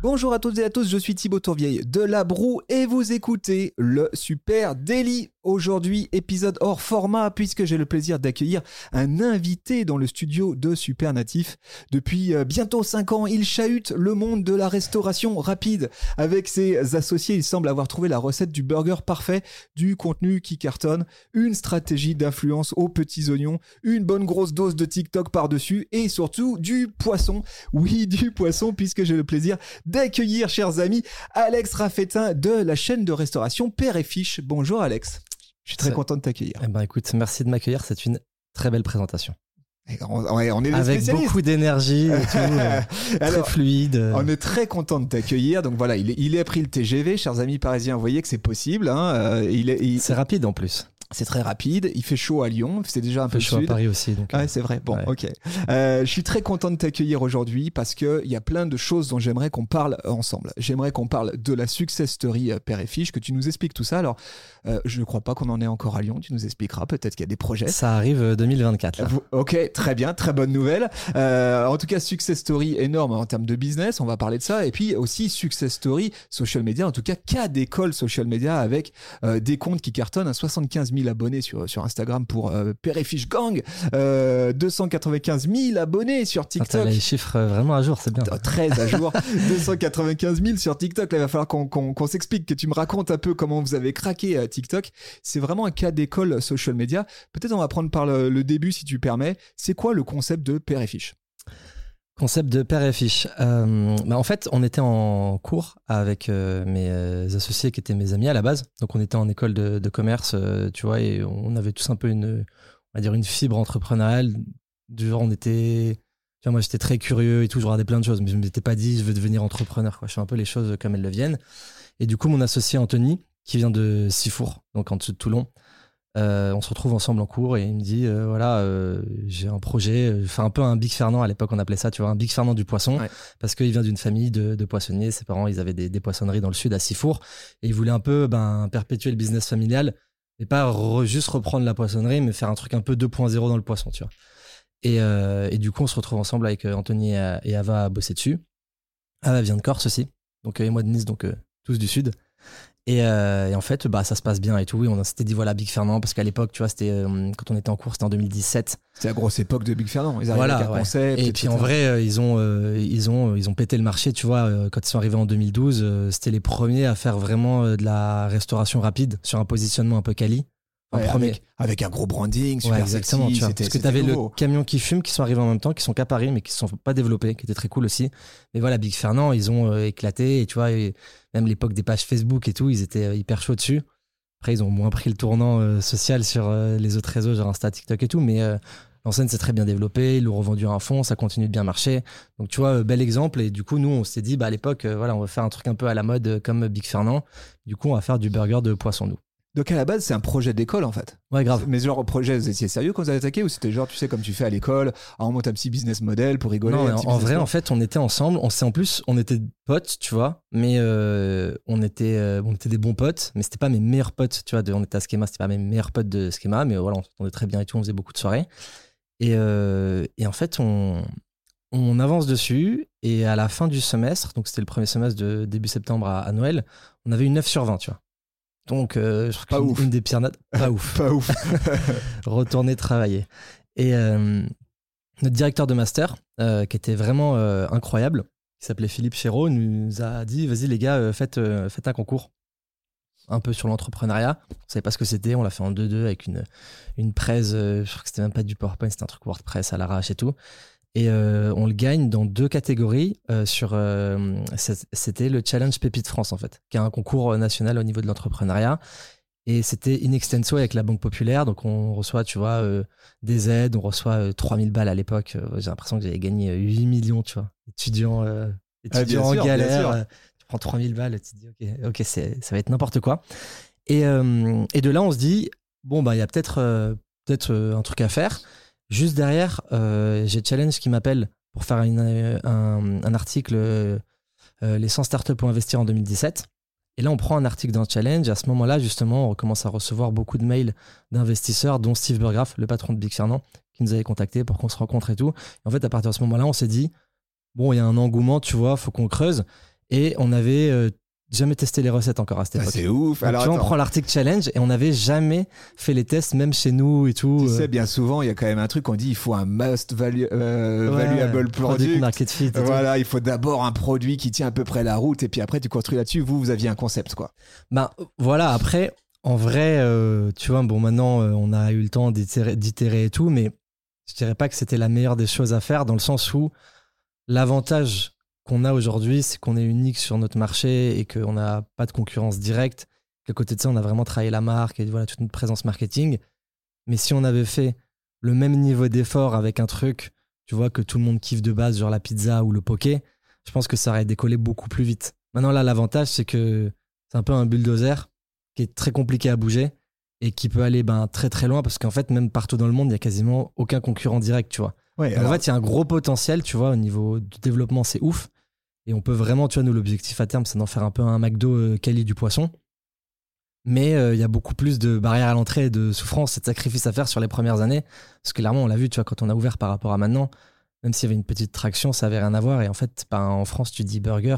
Bonjour à toutes et à tous, je suis Thibaut Tourvieille de La Broue et vous écoutez le Super Daily. Aujourd'hui, épisode hors format puisque j'ai le plaisir d'accueillir un invité dans le studio de Super Natif. Depuis euh, bientôt 5 ans, il chahute le monde de la restauration rapide. Avec ses associés, il semble avoir trouvé la recette du burger parfait, du contenu qui cartonne, une stratégie d'influence aux petits oignons, une bonne grosse dose de TikTok par-dessus et surtout du poisson. Oui, du poisson puisque j'ai le plaisir d'accueillir, chers amis, Alex Raffetin de la chaîne de restauration Père et Fiche. Bonjour Alex. Je suis très content de t'accueillir. Eh ben écoute, merci de m'accueillir, c'est une très belle présentation. Et On, on est des Avec beaucoup d'énergie et tout, euh, Alors, très fluide. On est très content de t'accueillir. Donc voilà, il, est, il a pris le TGV, chers amis parisiens. Vous voyez que c'est possible. hein. Euh, il- C'est rapide en plus. C'est très rapide. Il fait chaud à Lyon. C'est déjà un Un peu peu chaud à. Paris aussi. Donc, Ouais, c'est vrai. Bon, Ouais. ok. Euh, je suis très content de t'accueillir aujourd'hui parce que il y a plein de choses dont j'aimerais qu'on parle ensemble. J'aimerais qu'on parle de la success story euh, Père et Fiche, que tu nous expliques tout ça. Alors, euh, je ne crois pas qu'on en est encore à Lyon. Tu nous expliqueras. Peut-être qu'il y a des projets. ça arrive euh, 2024 là. Vous- Ok, très bien, très bonne nouvelle. Euh, en tout cas, success story énorme en termes de business, on va parler de ça. Et puis aussi success story social media, en tout cas cas d'école social media avec euh, des comptes qui cartonnent, à 75 000 abonnés sur, sur Instagram pour euh, Père et Fiche Gang, euh, 295 000 abonnés sur Ah, TikTok. les chiffres euh, vraiment à jour, c'est bien. 13 à jour, 295 000 sur TikTok. Là, il va falloir qu'on qu'on- qu'on s'explique, que tu me racontes un peu comment vous avez craqué TikTok. C'est vraiment un cas d'école social media. Peut-être on va prendre par le, début, si tu permets. C'est quoi le concept de père et fiche Concept de père et fiche. Euh, bah, en fait, on était en cours avec euh, mes euh, associés qui étaient mes amis à la base. Donc, on était en école de, commerce, tu vois, et on avait tous un peu une, on va dire, une fibre entrepreneuriale. Du genre, on était. Tu vois, moi, j'étais très curieux et tout, je regardais plein de choses, mais je ne m'étais pas dit, je veux devenir entrepreneur. Je fais un peu les choses comme elles le viennent. Et du coup, mon associé Anthony, qui vient de Sifour, donc en dessous de Toulon, euh, on se retrouve ensemble en cours et il me dit euh, voilà euh, j'ai un projet enfin un peu un Big Fernand à l'époque on appelait ça tu vois un Big Fernand du poisson. Ouais. parce qu'il vient d'une famille de, de poissonniers. Ses parents ils avaient des, des poissonneries dans le sud à Sifour. Et il voulait un peu ben perpétuer le business familial et pas re- juste reprendre la poissonnerie mais faire un truc un peu 2.0 dans le poisson tu vois. Et, et du coup on se retrouve ensemble avec Anthony et, Ava à bosser dessus. Ava vient de Corse aussi. Donc et moi de Nice donc tous du sud et, euh, et en fait, bah, ça se passe bien et tout. Oui, on s'était dit, voilà, Big Fernand, parce qu'à l'époque, tu vois, c'était euh, quand on était en cours, c'était en 2017. C'est la grosse époque de Big Fernand. Ils Voilà, avec un ouais. concept. Et puis en vrai, euh, ils ont, ils ont, ils ont pété le marché, tu vois. quand ils sont arrivés en 2012, euh, c'était les premiers à faire vraiment de la restauration rapide sur un positionnement un peu quali. Ouais, avec, avec un gros branding, super Ouais, exactement. sexy, tu vois. c'était- Parce que tu avais le camion qui fume qui sont arrivés en même temps, qui sont qu'à Paris, mais qui ne sont pas développés, qui étaient très cool aussi. Mais voilà, Big Fernand, ils ont euh, éclaté. Et tu vois, et même l'époque des pages Facebook et tout, ils étaient euh, hyper chauds dessus. Après, ils ont moins pris le tournant euh, social sur les autres réseaux, genre Insta, TikTok et tout. Mais l'enseigne s'est très bien développée. Ils l'ont revendu à un fond. Ça continue de bien marcher. Donc, tu vois, bel exemple. Et du coup, nous, on s'est dit, bah, à l'époque, voilà, on va faire un truc un peu à la mode comme Big Fernand. Du coup, on va faire du burger de poisson, nous. Donc à la base, c'est un projet d'école en fait. Ouais, grave. Mais genre projet, vous étiez sérieux quand vous avez attaqué ou c'était genre, tu sais, comme tu fais à l'école, ah, on monte un petit business model pour rigoler Non, un en, petit en business vrai, en fait, on était ensemble. On s'est en plus, on était potes, tu vois, mais euh, on était, euh, on était des bons potes, mais c'était pas mes meilleurs potes, tu vois. De, on était à Schema, c'était pas mes meilleurs potes de Schema, mais voilà, on s'entendait très bien et tout. On faisait beaucoup de soirées. Et, euh, et en fait, on, on avance dessus et à la fin du semestre, donc c'était le premier semestre de début septembre à, à Noël, on avait une 9 sur 20, tu vois. Donc, euh, je crois Pas ouf. une des pires notes. Pas ouf Pas ouf. retourner travailler. Et euh, notre directeur de master, euh, qui était vraiment incroyable, qui s'appelait Philippe Chéreau, nous a dit vas-y les gars, faites, faites un concours un peu sur l'entrepreneuriat. On savait pas ce que c'était, on l'a fait en 2-2 avec une, une presse, je crois que c'était même pas du PowerPoint, c'était un truc WordPress à l'arrache et tout. Et euh, on le gagne dans deux catégories. euh, sur, euh, c'était le Challenge Pépite France, en fait, qui est un concours national au niveau de l'entrepreneuriat. Et c'était in extenso avec la Banque Populaire. Donc, on reçoit, tu vois, des aides. On reçoit euh, 3000 balles à l'époque. J'ai l'impression que j'avais gagné euh, 8 millions, tu vois. Étudiant, euh, Ah, étudiant bien en sûr, galère. tu prends 3000 balles. Tu te dis, OK, ok, c'est, ça va être n'importe quoi. Et, et de là, on se dit, bon, bah, il y a peut-être, peut-être un truc à faire. Juste derrière, euh, j'ai Challenge qui m'appelle pour faire euh, un, article euh, Les 100 startups pour investir en 2017. Et là, on prend un article dans Challenge. À ce moment-là, justement, on commence à recevoir beaucoup de mails d'investisseurs, dont Steve Burgraff, le patron de Big Fernand, qui nous avait contacté pour qu'on se rencontre et tout. Et en fait, à partir de ce moment-là, on s'est dit, bon, il y a un engouement, tu vois, faut qu'on creuse. Et on avait jamais testé les recettes encore à cette Ah, époque. c'est ouf. Alors, tu vois, on prend l'article challenge et on n'avait jamais fait les tests, même chez nous et tout. Tu euh, sais, bien souvent, il y a quand même un truc qu'on dit il faut un must value, euh, ouais, valuable product market fit. tout. Voilà, il faut d'abord un produit qui tient à peu près la route et puis après tu construis là-dessus. Vous, vous aviez un concept quoi. Ben voilà, après, en vrai, euh, tu vois, bon, maintenant, euh, on a eu le temps d'itérer d'itérer et tout, mais je dirais pas que c'était la meilleure des choses à faire dans le sens où l'avantage qu'on a aujourd'hui, c'est qu'on est unique sur notre marché et qu'on n'a pas de concurrence directe. Qu'à côté de ça, on a vraiment travaillé la marque et voilà toute notre présence marketing. Mais si on avait fait le même niveau d'effort avec un truc, tu vois, que tout le monde kiffe de base, genre la pizza ou le poké, je pense que ça aurait décollé beaucoup plus vite. Maintenant, là, l'avantage, c'est que c'est un peu un bulldozer qui est très compliqué à bouger et qui peut aller ben, très très loin parce qu'en fait, même partout dans le monde, il y a quasiment aucun concurrent direct, tu vois. Ouais, Donc, alors- en fait, il y a un gros potentiel, tu vois, au niveau du développement, c'est ouf. Et on peut vraiment, tu vois, nous, l'objectif à terme, c'est d'en faire un peu un McDo euh, quali du poisson. Mais euh, il y a beaucoup plus de barrières à l'entrée, de souffrance et de sacrifices à faire sur les premières années. Parce que clairement, on l'a vu, tu vois, quand on a ouvert par rapport à maintenant, même s'il y avait une petite traction, ça avait rien à voir. Et en fait, ben, en France, tu dis burger,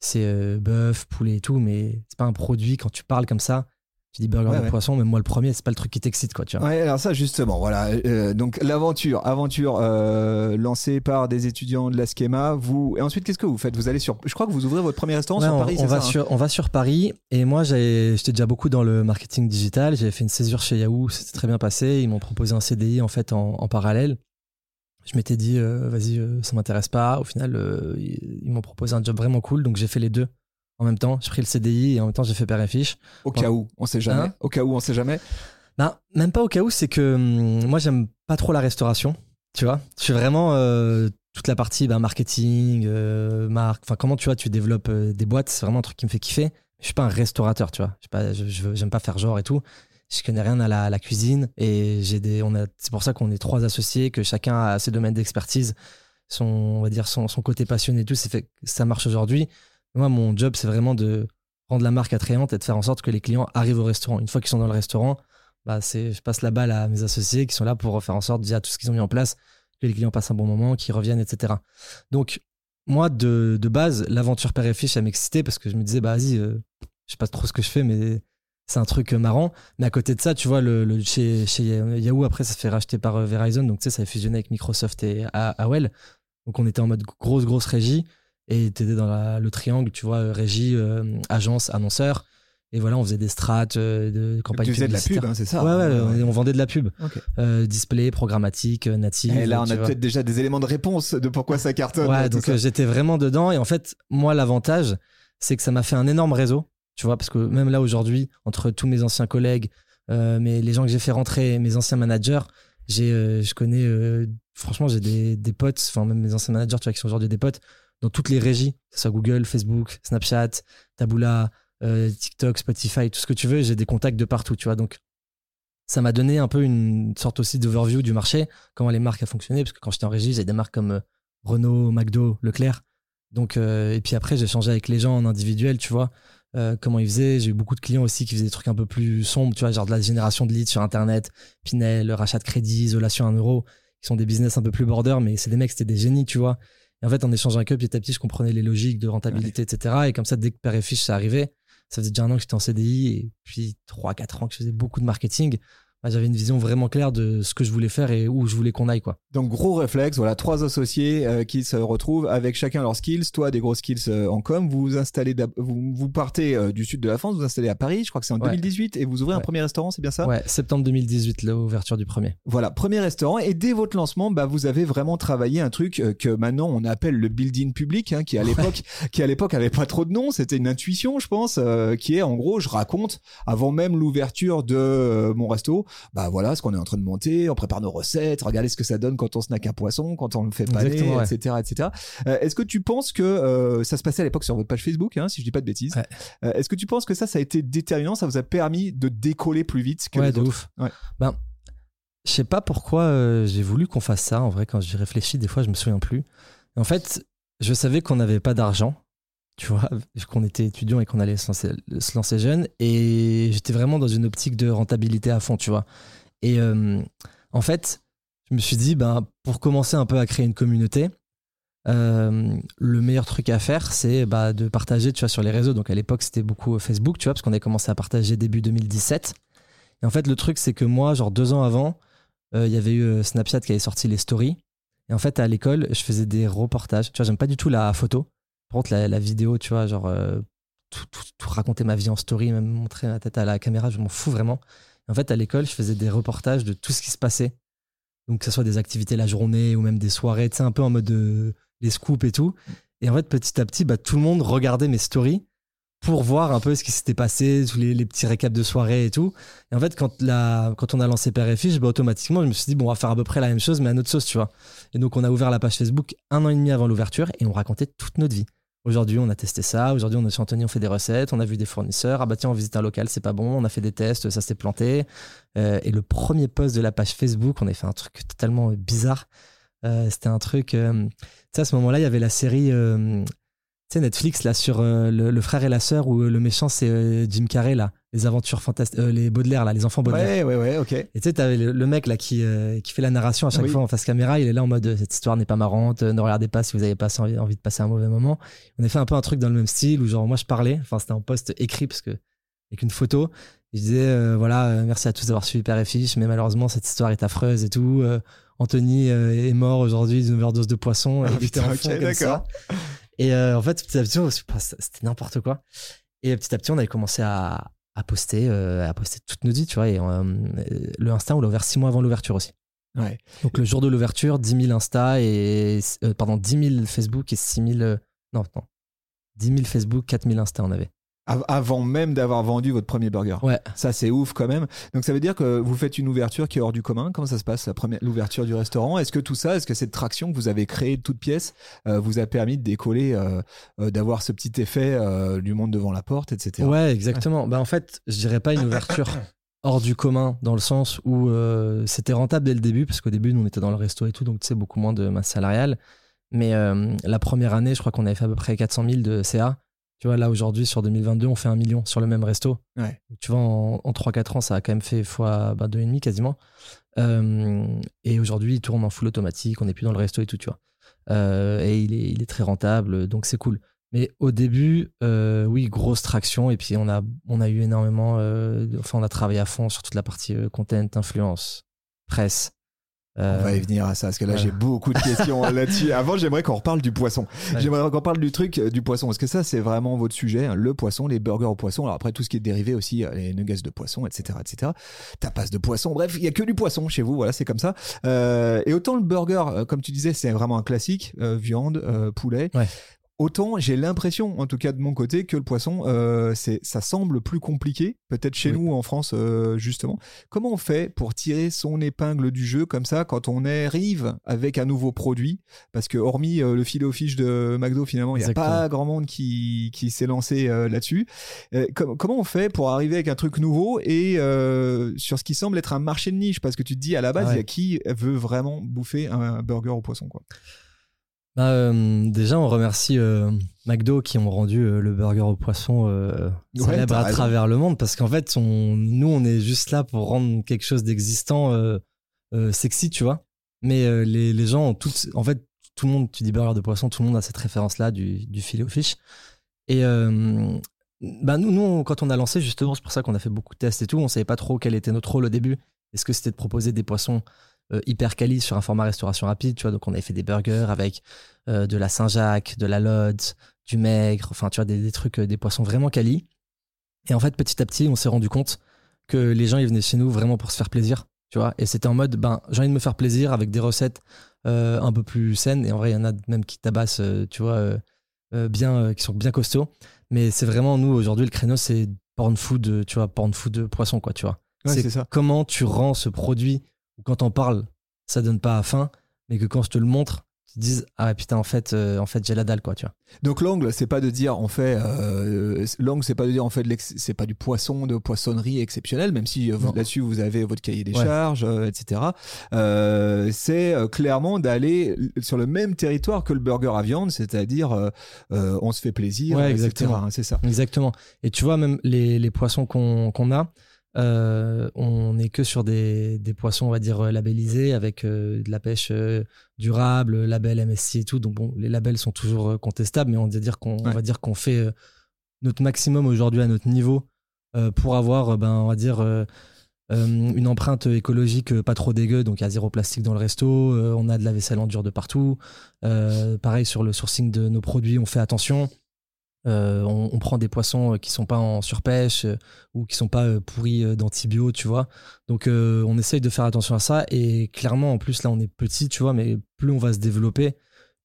c'est euh, bœuf, poulet et tout, mais c'est pas un produit. Quand tu parles comme ça, tu dis burger Ouais, de ouais. poisson, mais moi, le premier, c'est pas le truc qui t'excite, quoi, tu vois. Ouais, alors ça justement, voilà. euh, donc l'aventure, aventure euh, lancée par des étudiants de la Schema. Vous et ensuite qu'est-ce que vous faites? Vous allez sur, je crois que vous ouvrez votre premier restaurant Ouais, sur on, Paris, on va ça hein? sur, on va sur Paris et moi j'étais déjà beaucoup dans le marketing digital. J'avais fait une césure chez Yahoo, c'était très bien passé. Ils m'ont proposé un CDI en fait en, en parallèle. Je m'étais dit euh, vas-y ça m'intéresse pas. Au final ils m'ont proposé un job vraiment cool donc j'ai fait les deux en même temps. J'ai pris le CDI et en même temps j'ai fait père et fiche. Au cas où, on sait jamais. Hein Au cas où, on sait jamais. Ben, même pas au cas où, c'est que hum, moi j'aime pas trop la restauration, tu vois. Je suis vraiment euh, toute la partie ben, marketing, euh, marque, enfin comment tu vois, tu développes euh, des boîtes, c'est vraiment un truc qui me fait kiffer. Je suis pas un restaurateur, tu vois. Je pas, je, je- j'aime pas faire genre et tout. Je connais rien à la, à la cuisine et j'ai des, on a, c'est pour ça qu'on est trois associés, que chacun a ses domaines d'expertise, son, on va dire son, son côté passionné et tout. C'est fait ça marche aujourd'hui. Moi, mon job, c'est vraiment de rendre la marque attrayante et de faire en sorte que les clients arrivent au restaurant. Une fois qu'ils sont dans le restaurant, bah c'est, je passe la balle à mes associés qui sont là pour faire en sorte, via tout ce qu'ils ont mis en place, que les clients passent un bon moment, qu'ils reviennent, etc. Donc, moi, de, base, l'aventure père et fiche, ça m'excitait parce que je me disais, bah vas-y, euh, je sais pas trop ce que je fais, mais c'est un truc euh, marrant. Mais à côté de ça, tu vois, chez, Yahoo, après, ça se fait racheter par euh, Verizon, donc tu sais, ça a fusionné avec Microsoft et AOL. Donc, on était en mode grosse, grosse régie et t'étais dans la- le triangle, tu vois, euh, régie, euh, agence, annonceur. Et voilà, on faisait des strates, euh, de campagnes Tu faisais de la pub, hein, c'est ça Ouais, ouais, hein, on, on vendait de la pub. Euh, display, programmatique, native. Et là, on a peut-être déjà des éléments de réponse de pourquoi ça cartonne. Ouais, donc j'étais vraiment dedans. Et en fait, moi, l'avantage, c'est que ça m'a fait un énorme réseau. Tu vois, parce que même là, aujourd'hui, entre tous mes anciens collègues, mais les gens que j'ai fait rentrer, mes anciens managers, j'ai, je connais, franchement, j'ai des, des potes, enfin, même mes anciens managers, tu vois, qui sont aujourd'hui des potes, dans toutes les régies, que ce soit Google, Facebook, Snapchat, Taboola, euh, TikTok, Spotify, tout ce que tu veux, j'ai des contacts de partout, tu vois. Donc, ça m'a donné un peu une sorte aussi d'overview du marché, comment les marques a fonctionné, parce que quand j'étais en régie, j'ai des marques comme euh, Renault, McDo, Leclerc. Donc, euh, et puis après, j'ai changé avec les gens en individuel, tu vois, comment ils faisaient. J'ai eu beaucoup de clients aussi qui faisaient des trucs un peu plus sombres, tu vois, genre de la génération de leads sur Internet, Pinel, rachat de crédit, isolation à un euro, qui sont des business un peu plus border, mais c'est des mecs, c'était des génies, tu vois. Et en fait, en échangeant avec eux, petit à petit, je comprenais les logiques de rentabilité, etc. Et comme ça, dès que Père et Fiche, ça arrivait, ça faisait déjà un an que j'étais en CDI et puis 3-4 ans que je faisais beaucoup de marketing. Bah, J'avais une vision vraiment claire de ce que je voulais faire et où je voulais qu'on aille, quoi. Donc gros réflexe, voilà, trois associés euh, qui se retrouvent avec chacun leurs skills. Toi, des gros skills euh, en com. Vous vous installez, vous, vous partez euh, du sud de la France, vous vous installez à Paris. Je crois que c'est en Ouais. 2018 et vous ouvrez un Ouais. premier restaurant, c'est bien ça? Ouais, septembre 2018, l'ouverture du premier. Voilà, premier restaurant. Et dès votre lancement, bah, vous avez vraiment travaillé un truc que maintenant on appelle le building public, hein, qui à l'époque, qui à l'époque avait pas trop de nom. C'était une intuition, je pense, qui est en gros, je raconte avant même l'ouverture de mon resto. Bah voilà, ce qu'on est en train de monter, on prépare nos recettes, regardez ce que ça donne quand on snack un poisson, quand on le fait paner, Exactement, ouais. etc., etc. Euh, Est-ce que tu penses que euh, ça se passait à l'époque sur votre page Facebook, hein, si je dis pas de bêtises Ouais. Euh, Est-ce que tu penses que ça, ça a été déterminant, ça vous a permis de décoller plus vite que Ouais, les de autres ouf. Ouais. Ben, je sais pas pourquoi j'ai voulu qu'on fasse ça. En vrai, quand j'y réfléchis, des fois, je me souviens plus. En fait, je savais qu'on n'avait pas d'argent. Tu vois, qu'on était étudiant et qu'on allait se lancer, jeune. Et j'étais vraiment dans une optique de rentabilité à fond, tu vois. Et euh, en fait, je me suis dit, ben, pour commencer un peu à créer une communauté, euh, le meilleur truc à faire, c'est bah, de partager tu vois, sur les réseaux. Donc à l'époque, c'était beaucoup Facebook, tu vois, parce qu'on a commencé à partager début 2017. Et en fait, le truc, c'est que moi, genre deux ans avant, euh, il y avait eu euh, Snapchat qui avait sorti les stories. Et en fait, à l'école, je faisais des reportages. Tu vois, j'aime pas du tout la photo. Par contre, la, vidéo, tu vois, genre tout, tout, tout, raconter ma vie en story, même montrer ma tête à la caméra, je m'en fous vraiment. En fait, à l'école, je faisais des reportages de tout ce qui se passait. Donc, que ce soit des activités la journée ou même des soirées, tu sais, un peu en mode de les scoops et tout. Et en fait, petit à petit, bah, tout le monde regardait mes stories pour voir un peu ce qui s'était passé, tous les, petits récaps de soirée et tout. Et en fait, quand, la, quand on a lancé Père et bah, automatiquement, je me suis dit, bon, on va faire à peu près la même chose, mais à notre sauce, tu vois. Et donc, on a ouvert la page Facebook un an et demi avant l'ouverture et on racontait toute notre vie. Aujourd'hui, on a testé ça. Aujourd'hui, on est chez Anthony, on fait des recettes. On a vu des fournisseurs. Ah bah tiens, on visite un local, c'est pas bon. On a fait des tests, ça s'est planté. Euh, et le premier post de la page Facebook, on a fait un truc totalement bizarre. Euh, c'était un truc. Euh, tu sais, à ce moment-là, il y avait la série. Tu sais, Netflix, là, sur le, frère et la sœur, où le méchant, c'est Jim Carrey, là. Les aventures fantastiques. les Baudelaire, là, les enfants Baudelaire. Ouais, ouais, ouais, ok. Et tu sais, t'avais le, le mec, là, qui, qui fait la narration à chaque fois en face caméra. Il est là en mode cette histoire n'est pas marrante, ne regardez pas si vous avez pas envie, envie de passer un mauvais moment. On a fait un peu un truc dans le même style où, genre, moi, je parlais. Enfin, c'était un post écrit parce que avec une photo. Je disais, voilà, merci à tous d'avoir suivi Père et Fiche, mais malheureusement, cette histoire est affreuse et tout. Anthony euh, est mort aujourd'hui d'une overdose de poisson. Ah, putain, comme ça. Et euh, en fait, petit à petit, c'était n'importe quoi. Et petit à petit, on avait commencé à, poster, euh, à poster toute nos vies, tu vois. Et le Insta, on l'a ouvert six mois avant l'ouverture aussi. Ouais. Donc le jour de l'ouverture, 10 000 Insta et pardon, 10 000 Facebook et 6 000 non, non, 10 000 Facebook, 4 000 Insta on avait avant même d'avoir vendu votre premier burger. Ouais. Ça, c'est ouf quand même. Donc, ça veut dire que vous faites une ouverture qui est hors du commun. Comment ça se passe, la première, l'ouverture du restaurant? Est-ce que tout ça, est-ce que cette traction que vous avez créée de toutes pièces euh, vous a permis de décoller, euh, euh, d'avoir ce petit effet du monde devant la porte, etc. Ouais, exactement. Bah, en fait, je dirais pas une ouverture hors du commun dans le sens où c'était rentable dès le début, parce qu'au début, nous, on était dans le resto et tout, donc tu sais, beaucoup moins de masse salariale. Mais la première année, je crois qu'on avait fait à peu près 400 000 de CA. Tu vois, là aujourd'hui, sur 2022, on fait un million sur le même resto. Tu vois, en, 3-4 ans, ça a quand même fait fois bah, 2,5 quasiment. Euh, et aujourd'hui, il tourne en full automatique, on n'est plus dans le resto et tout, tu vois. Euh, et il est, il est, très rentable, donc c'est cool. Mais au début, euh, oui, grosse traction. Et puis, on a, on a eu énormément. enfin, on a travaillé à fond sur toute la partie content, influence, presse. On va y venir à ça, parce que là, j'ai beaucoup de questions là-dessus. Avant, j'aimerais qu'on reparle du poisson. J'aimerais qu'on parle du truc euh, du poisson, parce que ça, c'est vraiment votre sujet, hein, le poisson, les burgers au poisson. Alors après, tout ce qui est dérivé aussi, euh, les nuggets de poisson, etc., etc. Tapas de poisson, bref, il y a que du poisson chez vous, voilà, c'est comme ça. Euh, et autant le burger, comme tu disais, c'est vraiment un classique, viande, poulet. Ouais. Autant j'ai l'impression, en tout cas de mon côté, que le poisson, euh, c'est, ça semble plus compliqué, peut-être chez nous en France euh, justement. Comment on fait pour tirer son épingle du jeu comme ça quand on arrive avec un nouveau produit? Parce que hormis euh, le filet au fiche de McDo, finalement, il n'y a pas grand monde qui, qui s'est lancé là-dessus. comment on fait pour arriver avec un truc nouveau et sur ce qui semble être un marché de niche? Parce que tu te dis à la base, il y a qui veut vraiment bouffer un burger au poisson quoi bah, euh, déjà, on remercie euh, McDo qui ont rendu euh, le burger au poisson célèbre à travers le monde parce qu'en fait, on, nous, on est juste là pour rendre quelque chose d'existant sexy, tu vois. Mais les, les, gens ont toutes. En fait, tout le monde, tu dis burger de poisson, tout le monde a cette référence-là du, du filet au fish. Et bah, nous, nous, quand on a lancé, justement, c'est pour ça qu'on a fait beaucoup de tests et tout, on savait pas trop quel était notre rôle au début. Est-ce que c'était de proposer des poissons euh, hyper quali sur un format restauration rapide, tu vois. Donc, on avait fait des burgers avec euh, de la Saint-Jacques, de la Lodz, du maigre, enfin, tu vois, des, trucs, euh, des poissons vraiment quali. Et en fait, petit à petit, on s'est rendu compte que les gens, ils venaient chez nous vraiment pour se faire plaisir, tu vois. Et c'était en mode, ben, j'ai envie de me faire plaisir avec des recettes un peu plus saines. Et en vrai, il y en a même qui tabassent, tu vois, bien, qui sont bien costauds. Mais c'est vraiment, nous, aujourd'hui, le créneau, c'est porn food, tu vois, porn food de poisson, quoi, tu vois. c'est comment tu rends ce produit quand on parle, ça donne pas à faim, mais que quand je te le montre, tu te dises ah putain en fait euh, en fait j'ai la dalle quoi tu vois Donc l'angle, c'est pas de dire on fait euh, l'angle, c'est pas de dire on fait l'ex- c'est pas du poisson de poissonnerie exceptionnelle, même si euh, là-dessus vous avez votre cahier des Ouais. charges, euh, etc. Euh, c'est euh, clairement d'aller sur le même territoire que le burger à viande, c'est-à-dire euh, euh, on se fait plaisir, Ouais, exactement. hein, c'est ça. exactement et tu vois même les, les poissons qu'on qu'on a euh, on n'est que sur des, des poissons on va dire euh, labellisés avec euh, de la pêche euh, durable label MSC et tout donc bon les labels sont toujours contestables mais on va dire qu'on on Ouais. va dire qu'on fait notre maximum aujourd'hui à notre niveau pour avoir ben on va dire une empreinte écologique pas trop dégueu, donc il y a zéro plastique dans le resto, on a de la vaisselle en dur de partout. Pareil sur le sourcing de nos produits, on fait attention. Euh, on, prend des poissons euh, qui sont pas en surpêche euh, ou qui sont pas pourris d'antibio, tu vois. Donc on essaye de faire attention à ça et clairement en plus là on est petit, tu vois, mais plus on va se développer,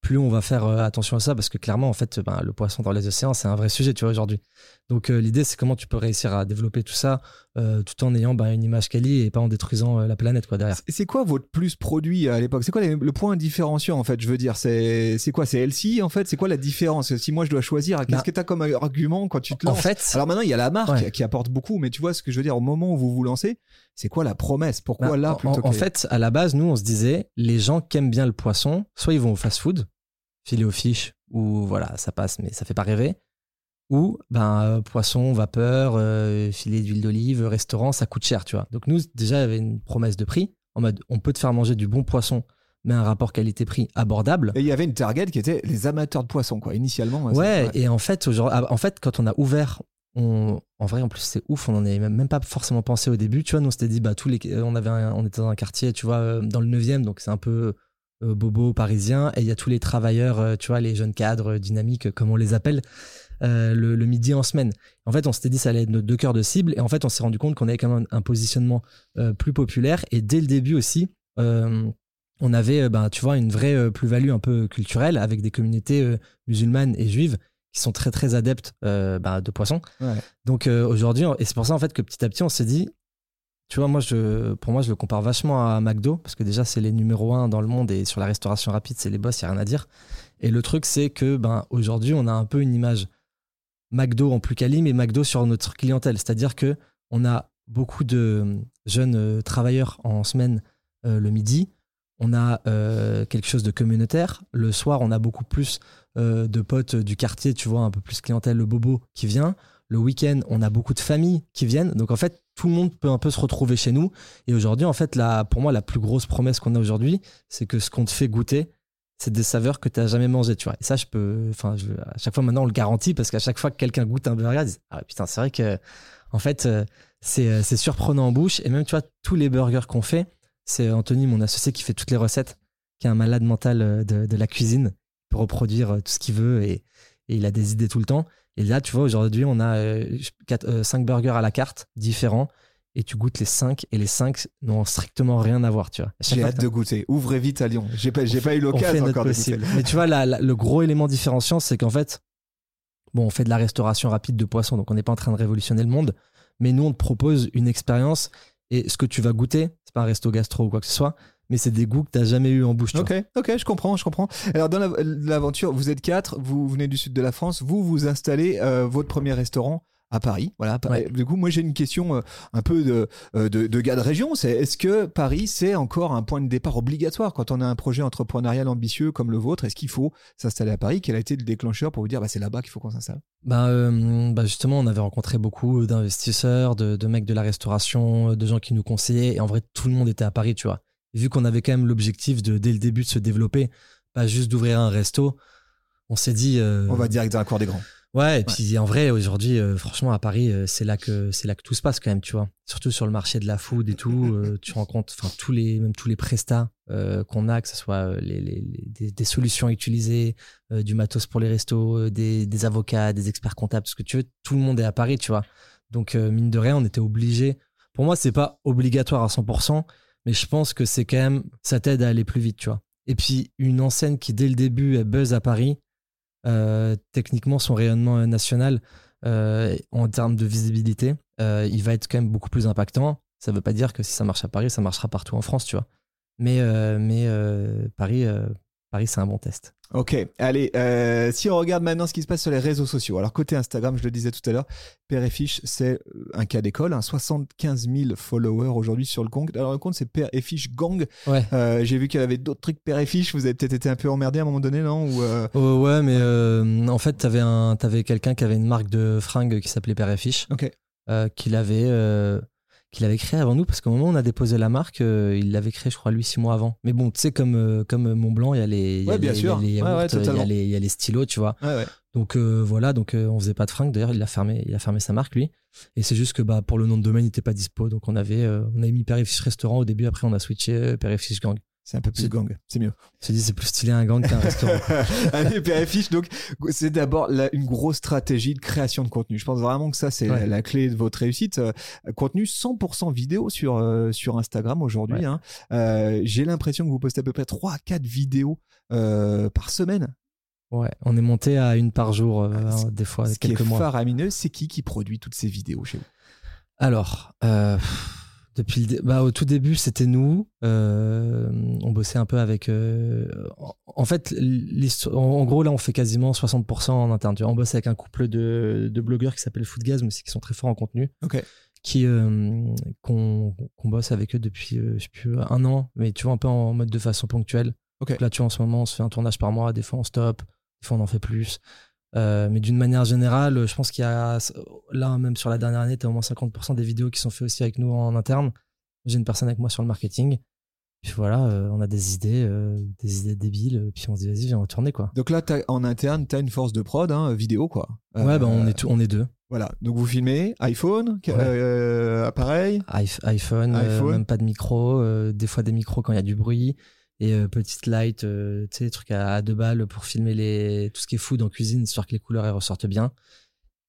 plus on va faire attention à ça parce que clairement en fait ben, le poisson dans les océans c'est un vrai sujet, tu vois aujourd'hui. Donc euh, l'idée c'est comment tu peux réussir à développer tout ça euh, tout en ayant ben, une image quali et pas en détruisant euh, la planète quoi derrière. C'est quoi votre plus produit à l'époque? C'est quoi les- le point différenciant en fait Je veux dire, c'est quoi? C'est LC en fait? C'est quoi la différence? Si moi je dois choisir, qu'est-ce Bah, que tu as comme argument quand tu te En lances? fait, Alors maintenant, il y a la marque Ouais. qui apporte beaucoup, mais tu vois ce que je veux dire, au moment où vous vous lancez, c'est quoi la promesse? Pourquoi Bah, là en- plutôt en, que... fait, à la base, nous, on se disait, les gens qui aiment bien le poisson, soit ils vont au fast-food, filet aux fiches, ou voilà, ça passe, mais ça fait pas rêver. Ou, ben, euh, poisson, vapeur, euh, filet d'huile d'olive, restaurant, ça coûte cher, tu vois. Donc, nous, déjà, il y avait une promesse de prix, en mode, on peut te faire manger du bon poisson, mais un rapport qualité-prix abordable. Et il y avait une target qui était les amateurs de poissons, quoi, initialement. hein, Ouais, et en fait, ah, en fait, quand on a ouvert, on, en vrai, en plus, c'est ouf, on en avait même, pas forcément pensé au début. Tu vois, nous, on s'était dit, bah, tous les, on, avait un- on était dans un quartier, tu vois, euh, dans le 9e, donc c'est un peu euh, bobo parisien, et il y a tous les travailleurs, euh, tu vois, les jeunes cadres euh, dynamiques, euh, comme on les appelle, euh, le, le midi en semaine. En fait, on s'était dit, ça allait être nos deux cœurs de cible, et en fait, on s'est rendu compte qu'on avait quand même un, un positionnement euh, plus populaire, et dès le début aussi, euh, on avait, euh, ben, tu vois, une vraie euh, plus-value un peu culturelle avec des communautés euh, musulmanes et juives qui sont très très adeptes euh, ben, de poissons. Ouais. Donc euh, aujourd'hui, et c'est pour ça en fait que petit à petit on s'est dit, tu vois, moi je, pour moi je le compare vachement à McDo parce que déjà c'est les numéros un dans le monde et sur la restauration rapide c'est les boss, il y a rien à dire. Et le truc c'est que ben aujourd'hui on a un peu une image McDo en plus quali mais McDo sur notre clientèle, c'est-à-dire que on a beaucoup de jeunes euh, travailleurs en semaine euh, le midi. On a euh, quelque chose de communautaire. Le soir, on a beaucoup plus euh, de potes du quartier, tu vois, un peu plus clientèle, le bobo qui vient. Le week-end, on a beaucoup de familles qui viennent. Donc en fait, tout le monde peut un peu se retrouver chez nous. Et aujourd'hui, en fait, pour moi, la plus grosse promesse qu'on a aujourd'hui, c'est que ce qu'on te fait goûter, c'est des saveurs que tu n'as jamais mangées, tu vois. Et ça, je peux, enfin, à chaque fois maintenant, on le garantit parce qu'à chaque fois que quelqu'un goûte un burger, ils disent Ah putain, c'est vrai que, en fait, euh, c'est euh, c'est surprenant en bouche. Et même, tu vois, tous les burgers qu'on fait, c'est Anthony, mon associé, qui fait toutes les recettes, qui est un malade mental euh, de, la cuisine, peut reproduire tout ce qu'il veut et il a des idées tout le temps. Et là, tu vois, aujourd'hui, on a 5 burgers à la carte, différents, et tu goûtes les 5, et les 5 n'ont strictement rien à voir, tu vois. J'ai hâte de goûter. Ouvrez vite à Lyon. J'ai pas, j'ai pas eu l'occasion encore de goûter. Mais tu vois, la- la- le gros élément différenciant, c'est qu'en fait, bon, on fait de la restauration rapide de poissons, donc on n'est pas en train de révolutionner le monde, mais nous, on te propose une expérience et ce que tu vas goûter, c'est pas un resto gastro ou quoi que ce soit, mais c'est des goûts que tu n'as jamais eu en bouche. vois. Ok, ok, je comprends, je comprends. Alors dans la- l'aventure, vous êtes quatre, vous venez du sud de la France, vous vous installez euh, votre premier restaurant à Paris. Voilà. Ouais. Du coup, moi j'ai une question euh, un peu de, euh, de, de gars de région. C'est est-ce que Paris c'est encore un point de départ obligatoire quand on a un projet entrepreneurial ambitieux comme le vôtre? Est-ce qu'il faut s'installer à Paris? Quel a été le déclencheur pour vous dire bah, c'est là-bas qu'il faut qu'on s'installe? Bah, euh, bah, justement, on avait rencontré beaucoup d'investisseurs, de, de mecs de la restauration, de gens qui nous conseillaient. Et en vrai, tout le monde était à Paris, tu vois. Et vu qu'on avait quand même l'objectif de, dès le début, de se développer, pas juste d'ouvrir un resto, on s'est dit. euh, On va direct dans la cour des grands. Ouais, et puis en vrai, aujourd'hui, euh, franchement, à Paris, euh, c'est là que c'est là que tout se passe quand même, tu vois. Surtout sur le marché de la food et tout, euh, tu rencontres, enfin tous les même tous les prestats euh, qu'on a, que ce soit les, les- les- des, des solutions utilisées, euh, du matos pour les restos, euh, des, des avocats, des experts comptables, ce que tu veux, tout le monde est à Paris, tu vois. Donc euh, mine de rien, on était obligé. Pour moi, c'est pas obligatoire à 100%, mais je pense que c'est quand même ça t'aide à aller plus vite, tu vois. Et puis une enseigne qui dès le début est buzz à Paris, euh, techniquement son rayonnement national euh, en termes de visibilité, euh, il va être quand même beaucoup plus impactant. Ça veut pas dire que si ça marche à Paris, ça marchera partout en France, tu vois. Mais, Paris, Paris, c'est un bon test. Ok, allez, euh, si on regarde maintenant ce qui se passe sur les réseaux sociaux. Alors, côté Instagram, je le disais tout à l'heure, Père et Fiche, c'est un cas d'école, hein, 75 000 followers aujourd'hui sur le compte. Alors, le compte, c'est Père et Fiche Gang. Ouais. Euh, J'ai vu qu'il y avait d'autres trucs Père et Fiche. Vous avez peut-être été un peu emmerdé à un moment donné, non Ou, euh, Oh, ouais, mais euh, en fait, t'avais un, t'avais quelqu'un qui avait une marque de fringues qui s'appelait Père et Fiche, Ok. qu'il avait, qu'il avait créé avant nous, parce qu'au moment où on a déposé la marque, euh, il l'avait créé, je crois, lui six mois avant. Mais bon, tu sais, comme euh, comme Mont Blanc, il y a les, il y a Ouais, les- y a stylos, tu vois. Ouais, ouais. Donc euh, voilà, donc euh, on faisait pas de fringues. D'ailleurs, il a fermé, il a fermé sa marque lui. Et c'est juste que bah pour le nom de domaine, il était pas dispo, donc on avait, euh, on avait mis Fiche restaurant au début. Après, on a switché euh, Fiche gang. C'est un peu plus gang, c'est mieux. S'est dit c'est plus stylé un gang qu'un restaurant. Allez, Père et Fiche, donc c'est d'abord une grosse stratégie de création de contenu. Je pense vraiment que ça, c'est Ouais. la, la clé de votre réussite. Euh, contenu 100% vidéo sur, euh, sur Instagram aujourd'hui. Ouais. hein. Euh, J'ai l'impression que vous postez à peu près 3-4 vidéos euh, par semaine. Ouais, on est monté à une par jour, Ah, des fois, Ce qui est quelques mois. faramineux, c'est qui qui produit toutes ces vidéos chez vous? Alors, depuis le bah, au tout début, c'était nous. Euh, on bossait un peu avec. euh, en- fait, en gros, là, on fait quasiment 60% en interne. On bosse avec un couple de, de blogueurs qui s'appellent Foodgasm aussi, qui sont très forts en contenu. Ok. Qui euh, qu'on bosse avec eux depuis, je sais plus, un an, mais tu vois, un peu en mode de façon ponctuelle. Ok. Donc là, tu vois, en ce moment, on se fait un tournage par mois. Des fois, on stop. Des fois, on en fait plus. Euh, mais d'une manière générale, je pense qu'il y a, là, même sur la dernière année, tu as au moins 50% des vidéos qui sont faites aussi avec nous en interne. J'ai une personne avec moi sur le marketing. Puis voilà, euh, on a des idées, euh, des idées débiles. Puis on se dit, vas-y, viens, on va tourner, quoi. Donc là, en interne, tu as une force de prod, hein, vidéo, quoi. Ouais, bah, on est, tout- on est deux. Voilà. Donc vous filmez iPhone, Ouais. appareil. iPh- iPhone, iPhone. même pas de micro, des fois des micros quand il y a du bruit. Et euh, petite light, euh, tu sais, truc à, à deux balles pour filmer les, tout ce qui est food en cuisine, histoire que les couleurs elles ressortent bien.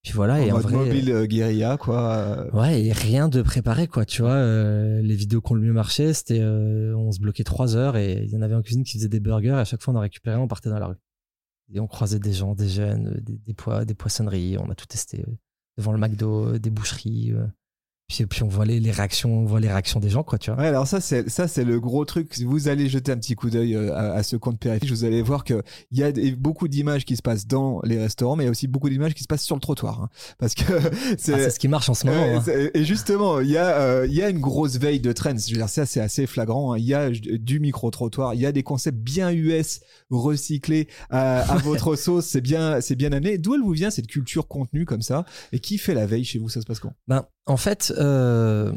Puis voilà, en et en mode vrai. mobile euh, guérilla, quoi. euh, Ouais, et rien de préparé, quoi. Tu vois, euh, les vidéos qui ont le mieux marché, c'était euh, on se bloquait trois heures et il y en avait en cuisine qui faisait des burgers et à chaque fois on en récupérait, on partait dans la rue. Et on croisait des gens, des jeunes, euh, des, des, des poissonneries, on a tout testé euh, devant le McDo, euh, des boucheries. Puis, puis on voit les, les réactions, on voit les réactions des gens, quoi, tu vois. Ouais, alors ça c'est ça c'est le gros truc. Si vous allez jeter un petit coup d'œil euh, à, à ce compte périphérique, vous allez voir que il y a des- beaucoup d'images qui se passent dans les restaurants, mais il y a aussi beaucoup d'images qui se passent sur le trottoir, hein. parce que Ah, c'est ce qui marche en ce moment. Hein. Et justement, il y a euh, il y a une grosse veille de trends. Je veux dire, ça c'est assez flagrant. hein. Il y a du micro trottoir, il y a des concepts bien US recyclés à, à votre sauce. C'est bien c'est bien amené. D'où elle vous vient cette culture contenu comme ça? Et qui fait la veille chez vous? Ça se passe quand Ben, en fait, euh,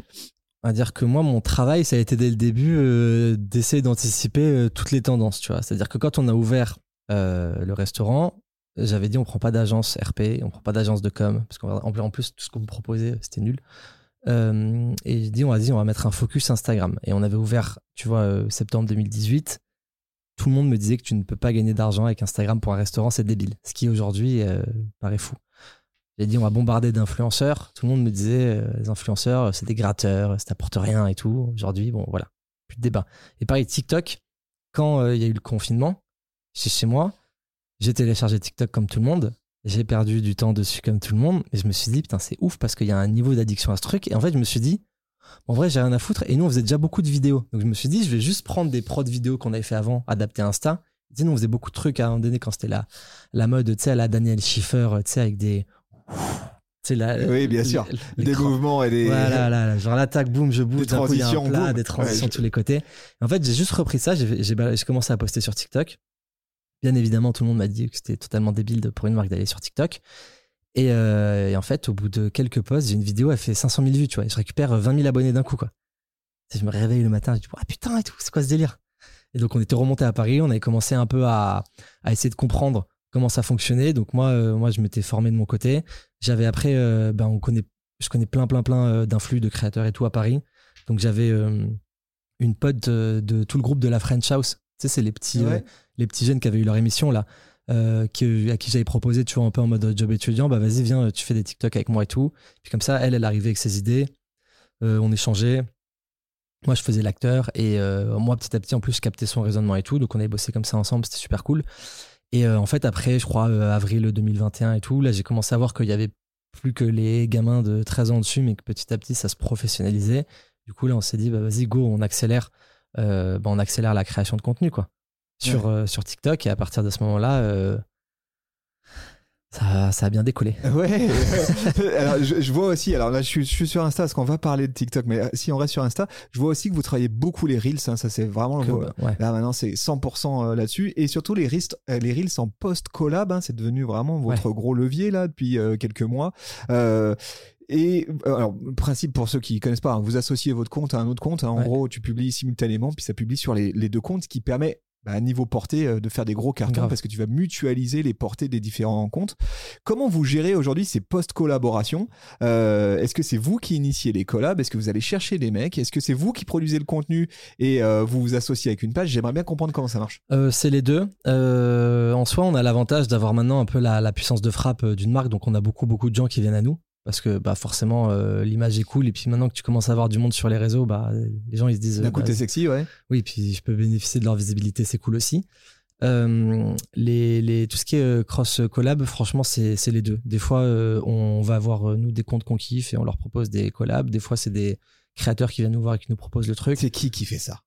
on va dire que moi, mon travail, ça a été dès le début euh, d'essayer d'anticiper euh, toutes les tendances. C'est-à-dire que quand on a ouvert euh, le restaurant, j'avais dit on prend pas d'agence RP, on prend pas d'agence de com, parce qu'en en en plus, tout ce qu'on me proposait, c'était nul. Euh, et j'ai dit, on va dit, on va mettre un focus Instagram. Et on avait ouvert, tu vois, euh, septembre 2018. Tout le monde me disait que tu ne peux pas gagner d'argent avec Instagram pour un restaurant, c'est débile. Ce qui aujourd'hui euh, paraît fou. J'ai dit on va bombarder d'influenceurs. Tout le monde me disait euh, les influenceurs c'est des gratteurs, ça t'apporte rien et tout. Aujourd'hui bon voilà plus de débat. Et pareil TikTok quand euh, il y a eu le confinement chez chez moi j'ai téléchargé TikTok comme tout le monde. J'ai perdu du temps dessus comme tout le monde et je me suis dit putain c'est ouf parce qu'il y a un niveau d'addiction à ce truc et en fait je me suis dit en vrai j'ai rien à foutre et nous on faisait déjà beaucoup de vidéos donc je me suis dit je vais juste prendre des prods vidéos qu'on avait fait avant adapter à Insta. Nous on faisait beaucoup de trucs à un moment donné quand c'était la la mode tu sais à la Daniel Schiffer tu sais avec des la- Oui, bien sûr. Des l'écran. mouvements et des Voilà, là, là, genre l'attaque, boum, je bouge, Des d'un coup, transitions, plat, des transitions Ouais, de tous les côtés. En fait, j'ai juste repris ça, j'ai commencé à poster sur TikTok. Bien évidemment, tout le monde m'a dit que c'était totalement débile de, pour une marque d'aller sur TikTok. Et, euh, et en fait, au bout de quelques posts, j'ai une vidéo, elle fait 500 000 vues, tu vois. Et je récupère 20 000 abonnés d'un coup, quoi. Et je me réveille le matin, je dis, ah putain, et tout, c'est quoi ce délire? Et donc, on était remonté à Paris, on avait commencé un peu à, à essayer de comprendre comment ça fonctionnait. Donc, moi, euh, moi je m'étais formé de mon côté. J'avais après, euh, ben, on connaît, je connais plein, plein, plein euh, d'influx, de créateurs et tout à Paris. Donc, j'avais euh, une pote de, de tout le groupe de la French House. Tu sais, c'est les petits, Ouais. les petits jeunes qui avaient eu leur émission là. qui, à qui j'avais proposé, tu vois, un peu en mode job étudiant, bah vas-y, viens, tu fais des TikTok avec moi et tout. Puis comme ça, elle, elle arrivait avec ses idées, on échangeait. Moi, je faisais l'acteur et moi, petit à petit, en plus, je captais son raisonnement et tout. Donc, on avait bossé comme ça ensemble, c'était super cool. Et euh, en fait, après, je crois, euh, avril 2021 et tout, là, j'ai commencé à voir qu'il y avait plus que les gamins de 13 ans dessus, mais que petit à petit, ça se professionnalisait. Du coup, là, on s'est dit, bah, vas-y, go, on accélère, euh, bah, on accélère la création de contenu, quoi. sur, euh, sur TikTok. Et à partir de ce moment-là, euh, ça, ça a bien décollé. Ouais. alors, je, je vois aussi. Alors là, je suis, je suis sur Insta parce qu'on va parler de TikTok, mais euh, si on reste sur Insta, je vois aussi que vous travaillez beaucoup les reels. hein, ça, c'est vraiment le. Que- ouais. Là maintenant, c'est 100% euh, là-dessus, et surtout les reels, euh, les reels en post collab. hein, c'est devenu vraiment votre gros levier là depuis euh, quelques mois. Euh, et euh, alors, principe pour ceux qui connaissent pas, hein, vous associez votre compte à un autre compte. hein, en Ouais. gros, tu publies simultanément, puis ça publie sur les, les deux comptes, ce qui permet bah, à niveau portée euh, de faire des gros cartons Grave. parce que tu vas mutualiser les portées des différents comptes. Comment vous gérez aujourd'hui ces post-collaborations? Euh, Est-ce que c'est vous qui initiez les collabs? Est-ce que vous allez chercher les mecs? Est-ce que c'est vous qui produisez le contenu et euh, vous vous associez avec une page? J'aimerais bien comprendre comment ça marche. Euh, c'est les deux. Euh, en soi, on a l'avantage d'avoir maintenant un peu la, la puissance de frappe euh, d'une marque, donc on a beaucoup beaucoup de gens qui viennent à nous parce que bah forcément euh, l'image est cool et puis maintenant que tu commences à avoir du monde sur les réseaux, bah les gens ils se disent D'un coup, bah, t'es sexy, ouais. oui puis je peux bénéficier de leur visibilité, c'est cool aussi. Euh, les, les, tout ce qui est euh, cross collab, franchement, c'est c'est les deux. Des fois, euh, on va avoir euh, nous des comptes qu'on kiffe et on leur propose des collabs. Des fois, c'est des créateurs qui viennent nous voir et qui nous proposent le truc. C'est qui qui fait ça?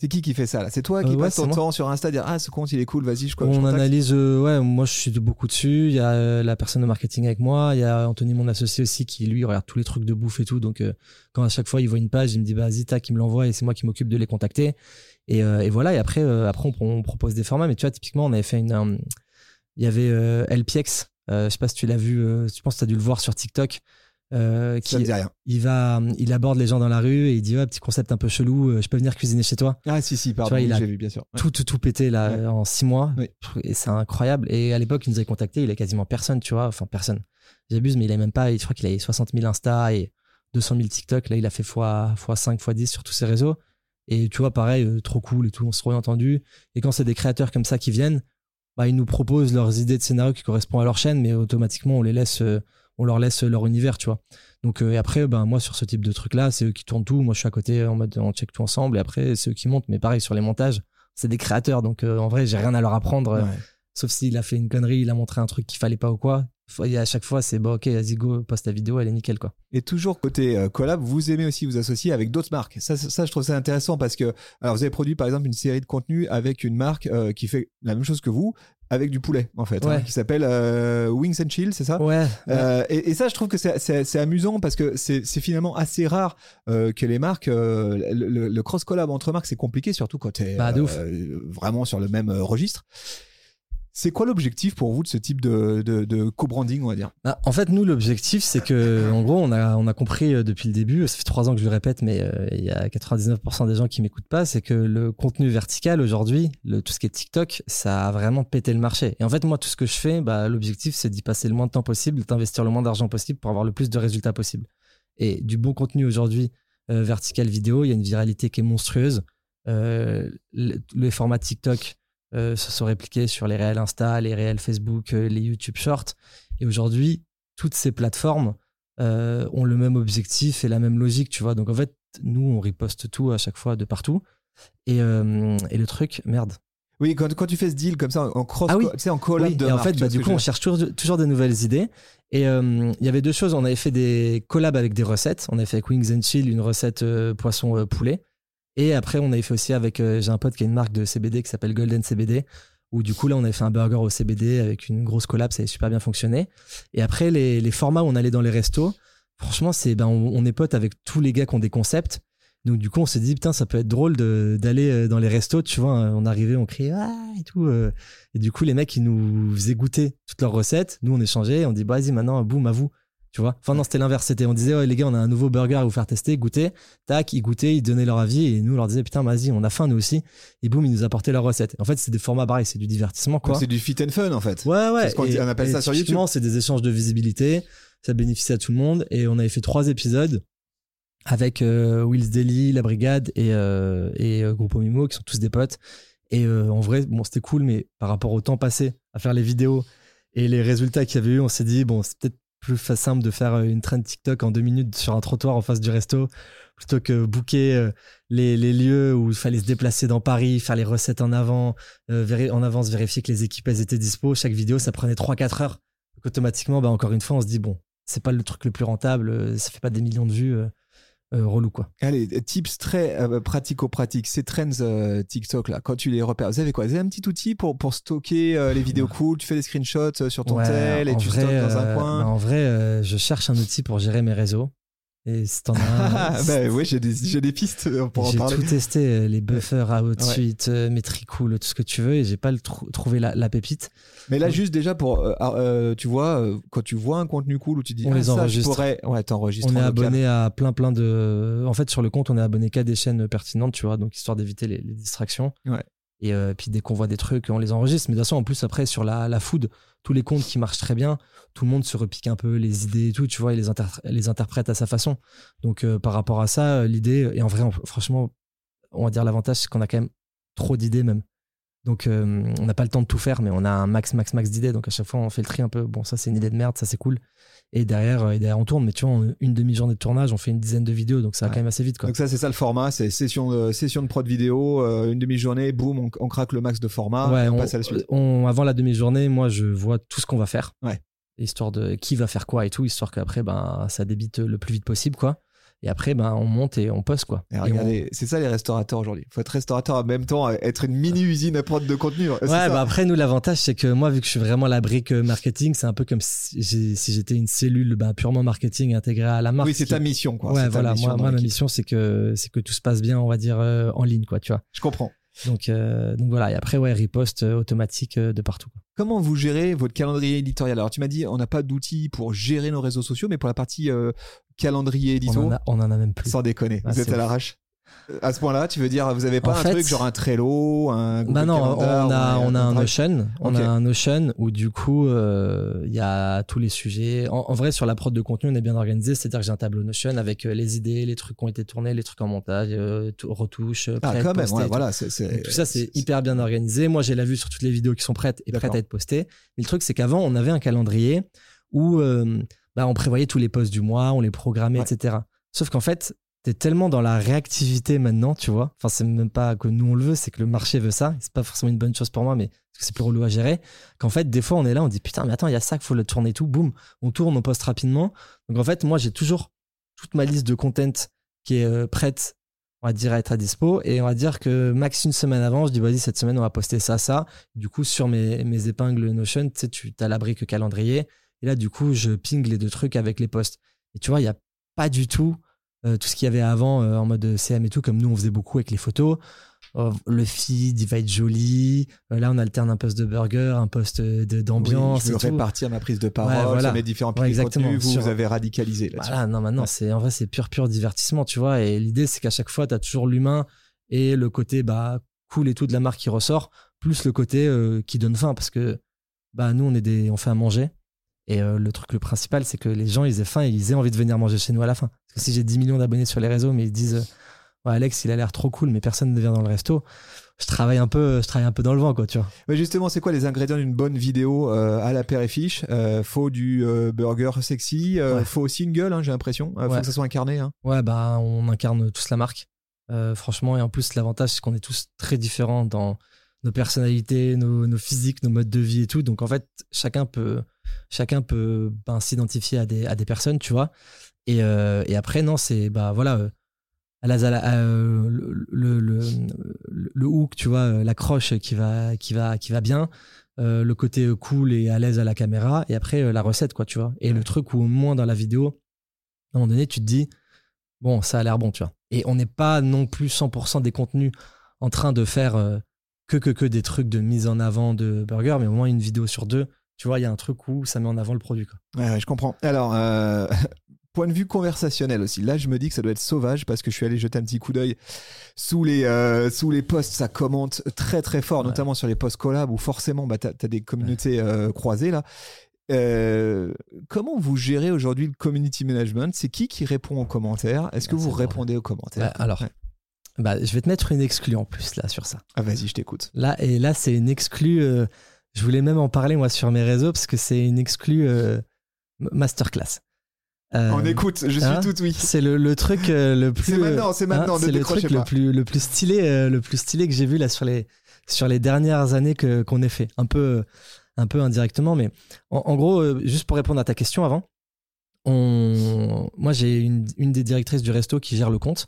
C'est qui qui fait ça là? C'est toi Euh, qui ouais, passes c'est ton moi. temps sur Insta dire ah ce compte il est cool, vas-y je, je On contacte. analyse, euh, ouais, moi je suis de beaucoup dessus. Il y a euh, la personne de marketing avec moi, il y a Anthony, mon associé aussi, qui lui regarde tous les trucs de bouffe et tout. Donc euh, quand à chaque fois il voit une page, il me dit bah vas-y tac, il me l'envoie et c'est moi qui m'occupe de les contacter. Et, euh, et voilà. Et après, euh, après on, on propose des formats. Mais tu vois, typiquement, on avait fait une, euh, il y avait euh, LPX. Euh, je sais pas si tu l'as vu. euh, je pense que tu as dû le voir sur TikTok. Euh, Ça me qui, dit rien. il va, il aborde les gens dans la rue et il dit ouais, petit concept un peu chelou. euh, je peux venir cuisiner chez toi Ah si si pardon, vois, il oui, a j'ai vu bien sûr. Ouais. tout, tout, tout pété là Ouais. en six mois. Oui. Et c'est incroyable. Et à l'époque, il nous avait contacté, il a quasiment personne, tu vois. Enfin, personne. J'abuse, mais il a même pas, je crois qu'il avait 60 000 Insta et 200 000 TikTok. Là, il a fait fois, fois 5, fois 10 sur tous ses réseaux. Et tu vois, pareil, euh, trop cool et tout, on se trop bien entendu. Et quand c'est des créateurs comme ça qui viennent, bah, ils nous proposent leurs idées de scénario qui correspondent à leur chaîne, mais automatiquement, on les laisse, euh, on leur laisse leur univers, tu vois. Donc, euh, et après, ben, moi, sur ce type de truc-là, c'est eux qui tournent tout. Moi, je suis à côté en mode, on check tout ensemble. Et après, c'est eux qui montent. Mais pareil, sur les montages, c'est des créateurs. Donc, euh, en vrai, j'ai rien à leur apprendre. euh. Sauf s'il a fait une connerie, il a montré un truc qu'il fallait pas ou quoi. Et à chaque fois, c'est bon, ok, vas-y, go, poste ta vidéo, elle est nickel, quoi. Et toujours côté collab, vous aimez aussi vous associer avec d'autres marques. Ça, ça, je trouve ça intéressant parce que, alors, vous avez produit par exemple une série de contenus avec une marque qui fait la même chose que vous, avec du poulet en fait, hein, qui s'appelle euh, Wings and Chill, c'est ça Ouais. Euh, et, et ça, je trouve que c'est- amusant parce que c'est finalement assez rare euh, que les marques, euh, le, le- cross collab entre marques, c'est compliqué, surtout quand tu es Bah, ouf. vraiment sur le même euh, registre. C'est quoi l'objectif pour vous de ce type de, de, de co-branding, on va dire? Bah, en fait, nous, l'objectif, c'est que, en gros, on a, on a compris euh, depuis le début, ça fait trois ans que je le répète, mais euh, il y a 99% des gens qui m'écoutent pas, c'est que le contenu vertical aujourd'hui, tout ce qui est TikTok, ça a vraiment pété le marché. Et en fait, moi, tout ce que je fais, bah, l'objectif, c'est d'y passer le moins de temps possible, d'investir le moins d'argent possible pour avoir le plus de résultats possible. Et du bon contenu aujourd'hui, euh, vertical vidéo, il y a une viralité qui est monstrueuse. Le format TikTok euh, se sont répliqués sur les réels Insta, les réels Facebook, euh, les YouTube Shorts. Et aujourd'hui, toutes ces plateformes euh, ont le même objectif et la même logique, tu vois. Donc en fait, nous, on riposte tout à chaque fois de partout. Et, euh, et le truc, merde. Oui, quand, quand tu fais ce deal comme ça en cross, Ah oui. tu sais, en collab Oui, de et en fait, bah, du coup, on cherche toujours, toujours des nouvelles idées. Et euh, il y avait deux choses. On avait fait des collabs avec des recettes. On avait fait avec Wings and Chill une recette euh, poisson poulet. Et après, on avait fait aussi avec. euh, J'ai un pote qui a une marque de CBD qui s'appelle Golden CBD. Où du coup, là, on avait fait un burger au CBD avec une grosse collab. Ça avait super bien fonctionné. Et après, les, les formats où on allait dans les restos, franchement, c'est ben, on, est potes avec tous les gars qui ont des concepts. Donc du coup, on s'est dit putain, ça peut être drôle d'aller euh, dans les restos, tu vois. On arrivait, on criait ah et tout. euh. Et du coup, les mecs, ils nous faisaient goûter toutes leurs recettes. Nous, on échangeait. On dit bah vas-y, maintenant, boum, à vous. Tu vois. Enfin non, c'était l'inverse. C'était on disait les gars, on a un nouveau burger à vous faire tester, goûter. Tac, ils goûtaient, ils donnaient leur avis et nous on leur disait putain, vas-y, on a faim nous aussi. Et boum, ils nous apportaient leurs recettes. En fait, c'est des formats pareils, c'est du divertissement quoi. C'est du fit and fun en fait. Ouais, ouais. C'est ce qu'on- Et- on appelle ça sur YouTube. c'est des échanges de visibilité. Ça bénéficie à tout le monde. Et on avait fait trois épisodes avec euh, Wills Daily, La Brigade et, euh, et euh, Groupe Mimo, qui sont tous des potes. Et euh, en vrai, bon, c'était cool, mais par rapport au temps passé à faire les vidéos et les résultats qu'il y avait eu, on s'est dit, bon, c'est peut-être plus simple de faire euh, une trend TikTok en deux minutes sur un trottoir en face du resto plutôt que booker euh, les, les lieux où il fallait se déplacer dans Paris, faire les recettes en avant, euh, avance, vérifier que les équipes étaient dispo. Chaque vidéo, ça prenait 3-4 heures. Donc automatiquement, bah, encore une fois, on se dit, bon, c'est pas le truc le plus rentable, ça fait pas des millions de vues. Euh, relou quoi. Allez, tips très euh, pratico-pratiques. Ces trends euh, TikTok là, quand tu les repères, vous avez quoi? Vous avez un petit outil pour, pour stocker les vidéos cool? Tu fais des screenshots sur ton Ouais, tel et tu vrai, stockes dans un coin? En vrai, je cherche un outil pour gérer mes réseaux. Et si t'en as un, Ah, bah oui, j'ai des, j'ai des pistes euh, pour en j'ai parler. tout testé, euh, les buffers, Outsuite, euh, Metricool, tout ce que tu veux, et j'ai pas le trou- trouvé la, la pépite. Mais là, juste déjà pour, euh, euh, tu vois, quand tu vois un contenu cool où tu dis, On ah, les ça, je enregistre. pourrais, ouais. On est abonné à plein plein de. En fait, sur le compte, on est abonné qu'à des chaînes pertinentes, tu vois, donc histoire d'éviter les, les distractions. Ouais. Et euh, puis dès qu'on voit des trucs, on les enregistre. Mais de toute façon, en plus, après, sur la, la food, tous les comptes qui marchent très bien, tout le monde se repique un peu les idées et tout, tu vois, et les, inter- les interprète à sa façon. Donc, euh, par rapport à ça, euh, l'idée, et en vrai, franchement, on va dire l'avantage, c'est qu'on a quand même trop d'idées même. Donc, on n'a pas le temps de tout faire, mais on a un max, max, max d'idées. Donc, à chaque fois, on fait le tri un peu. Bon, ça, c'est une idée de merde, ça, c'est cool. Et derrière, euh, et derrière, on tourne. Mais tu vois, en une demi-journée de tournage, on fait une dizaine de vidéos. Donc, ça va Ouais. quand même assez vite, quoi. Donc ça, c'est ça le format, c'est session de, session de prod vidéo, euh, une demi-journée, boum, on, on craque le max de format, ouais, on, on- passe à la suite. on- avant la demi-journée, moi, je vois tout ce qu'on va faire. Ouais. Histoire de qui va faire quoi et tout, histoire qu'après, ben, ça débite le plus vite possible, quoi. Et après, ben, on monte et on poste, quoi. Et regardez, c'est ça les restaurateurs aujourd'hui. Faut être restaurateur en même temps, être une mini-usine à prod de contenu. C'est Ouais, bah après, nous, l'avantage, c'est que moi, vu que je suis vraiment la brique euh, marketing, c'est un peu comme si j'étais une cellule ben, purement marketing intégrée à la marque. oui, c'est ta mission, quoi. Ouais, voilà. mission Moi, ma mission, c'est que, c'est que tout se passe bien, on va dire, euh, en ligne, quoi, tu vois. Je comprends. Donc, euh, donc voilà. Et après, ouais, riposte automatique de partout. Comment vous gérez votre calendrier éditorial? Alors, tu m'as dit, on n'a pas d'outils pour gérer nos réseaux sociaux, mais pour la partie euh, calendrier On édito, en, a, on en a même plus. sans déconner, Ah, vous êtes c'est à l'arrache. Euh, À ce point-là, tu veux dire, vous avez pas En un fait- truc genre un Trello, un Google Bah non, on Calendar, a, on a un Notion, on a un Notion où du coup euh, il y a tous les sujets. En, en vrai, sur la prod de contenu, on est bien organisé, c'est-à-dire que j'ai un tableau Notion avec euh, les idées, les trucs qui ont été tournés, les trucs en montage, euh, retouches, euh, Ah, même, ouais, voilà. Donc, tout ça, c'est hyper bien organisé. Moi, j'ai la vue sur toutes les vidéos qui sont prêtes et prêtes à être postées. Mais le truc, c'est qu'avant, on avait un calendrier où euh, bah, on prévoyait tous les posts du mois, on les programmait, Ouais. etc. Sauf qu'en fait, t'es tellement dans la réactivité maintenant, tu vois. Enfin, c'est même pas que nous on le veut, c'est que le marché veut ça. C'est pas forcément une bonne chose pour moi, mais c'est plus relou à gérer. Qu'en fait, des fois, on est là, on dit putain, mais attends, il y a ça qu'il faut le tourner et tout. Boum, on tourne, on poste rapidement. Donc en fait, moi, j'ai toujours toute ma liste de content qui est euh, prête, on va dire, à être à dispo. Et on va dire que max une semaine avant, je dis, vas-y, cette semaine, on va poster ça, ça. Du coup, sur mes, mes épingles Notion, tu sais, tu as la brique calendrier. Et là, du coup, je ping les deux trucs avec les posts. Et tu vois, il n'y a pas du tout euh, tout ce qu'il y avait avant euh, en mode CM et tout, comme nous, on faisait beaucoup avec les photos. Oh, le feed, il va être joli. Euh, là, on alterne un post de burger, un post de- d'ambiance. Oui, je tout. répartir ma prise de parole Ouais, voilà. sur mes différents Ouais, piliers de exactement. contenu. Vous, Sur- vous avez radicalisé là-dessus. Voilà, non, maintenant, Ouais. c'est, en vrai, c'est pur, pur divertissement, tu vois. Et l'idée, c'est qu'à chaque fois, tu as toujours l'humain et le côté bah, cool et tout de la marque qui ressort, plus le côté euh, qui donne faim. Parce que bah, nous, on, est des, on fait à manger. Et euh, le truc le principal, c'est que les gens, ils aient faim et ils aient envie de venir manger chez nous à la fin. Parce que si j'ai 10 millions d'abonnés sur les réseaux, mais ils disent euh, Ouais, Alex, il a l'air trop cool, mais personne ne vient dans le resto, je travaille un peu, je travaille un peu dans le vent, quoi, tu vois. Mais justement, c'est quoi les ingrédients d'une bonne vidéo euh, à la paire et fiche? Euh, Faut du euh, burger sexy, Ouais. faut single, hein, j'ai l'impression. Faut Ouais. que ça soit incarné. Hein. Ouais, bah, on incarne tous la marque. Franchement, et en plus, l'avantage, c'est qu'on est tous très différents dans nos personnalités, nos, nos physiques, nos modes de vie et tout. Donc, en fait, chacun peut, chacun peut ben, s'identifier à des, à des personnes, tu vois. Et, euh, et après, non, c'est, bah voilà, euh, à la, à la- euh, le, le, le, le hook, tu vois, l'accroche qui va, qui, va, qui va bien. le côté cool et à l'aise à la caméra. Et après, la recette, quoi, tu vois. Et le truc où, au moins, dans la vidéo, à un moment donné, tu te dis, bon, ça a l'air bon, tu vois. Et on n'est pas non plus 100% des contenus en train de faire que, que, que des trucs de mise en avant de burger, mais au moins une vidéo sur deux, tu vois, il y a un truc où ça met en avant le produit. Quoi. Ouais, ouais, je comprends. Alors, euh, point de vue conversationnel aussi. Là, je me dis que ça doit être sauvage parce que je suis allé jeter un petit coup d'œil sous les euh, sous les posts. Ça commente très très fort, Ouais. notamment sur les posts collab où forcément, bah, t'as as des communautés euh, croisées là. Euh, comment vous gérez aujourd'hui le community management? C'est qui qui répond aux commentaires? Est-ce que Ah, vous répondez aux commentaires? Bah, alors. Ouais. Bah, je vais te mettre une exclue en plus là sur ça. Ah, vas-y, je t'écoute. Là, et là, c'est une exclue. euh, je voulais même en parler moi sur mes réseaux parce que c'est une exclue euh, masterclass. Euh, On écoute, je suis hein tout oui. C'est le, le truc le plus. C'est maintenant, c'est maintenant, ne c'est le truc pas. le plus, le plus stylé, le plus stylé que j'ai vu là sur les, sur les dernières années que qu'on ait fait. Un peu, un peu indirectement, mais en, en gros, juste pour répondre à ta question avant, on... moi, j'ai une, une des directrices du resto qui gère le compte.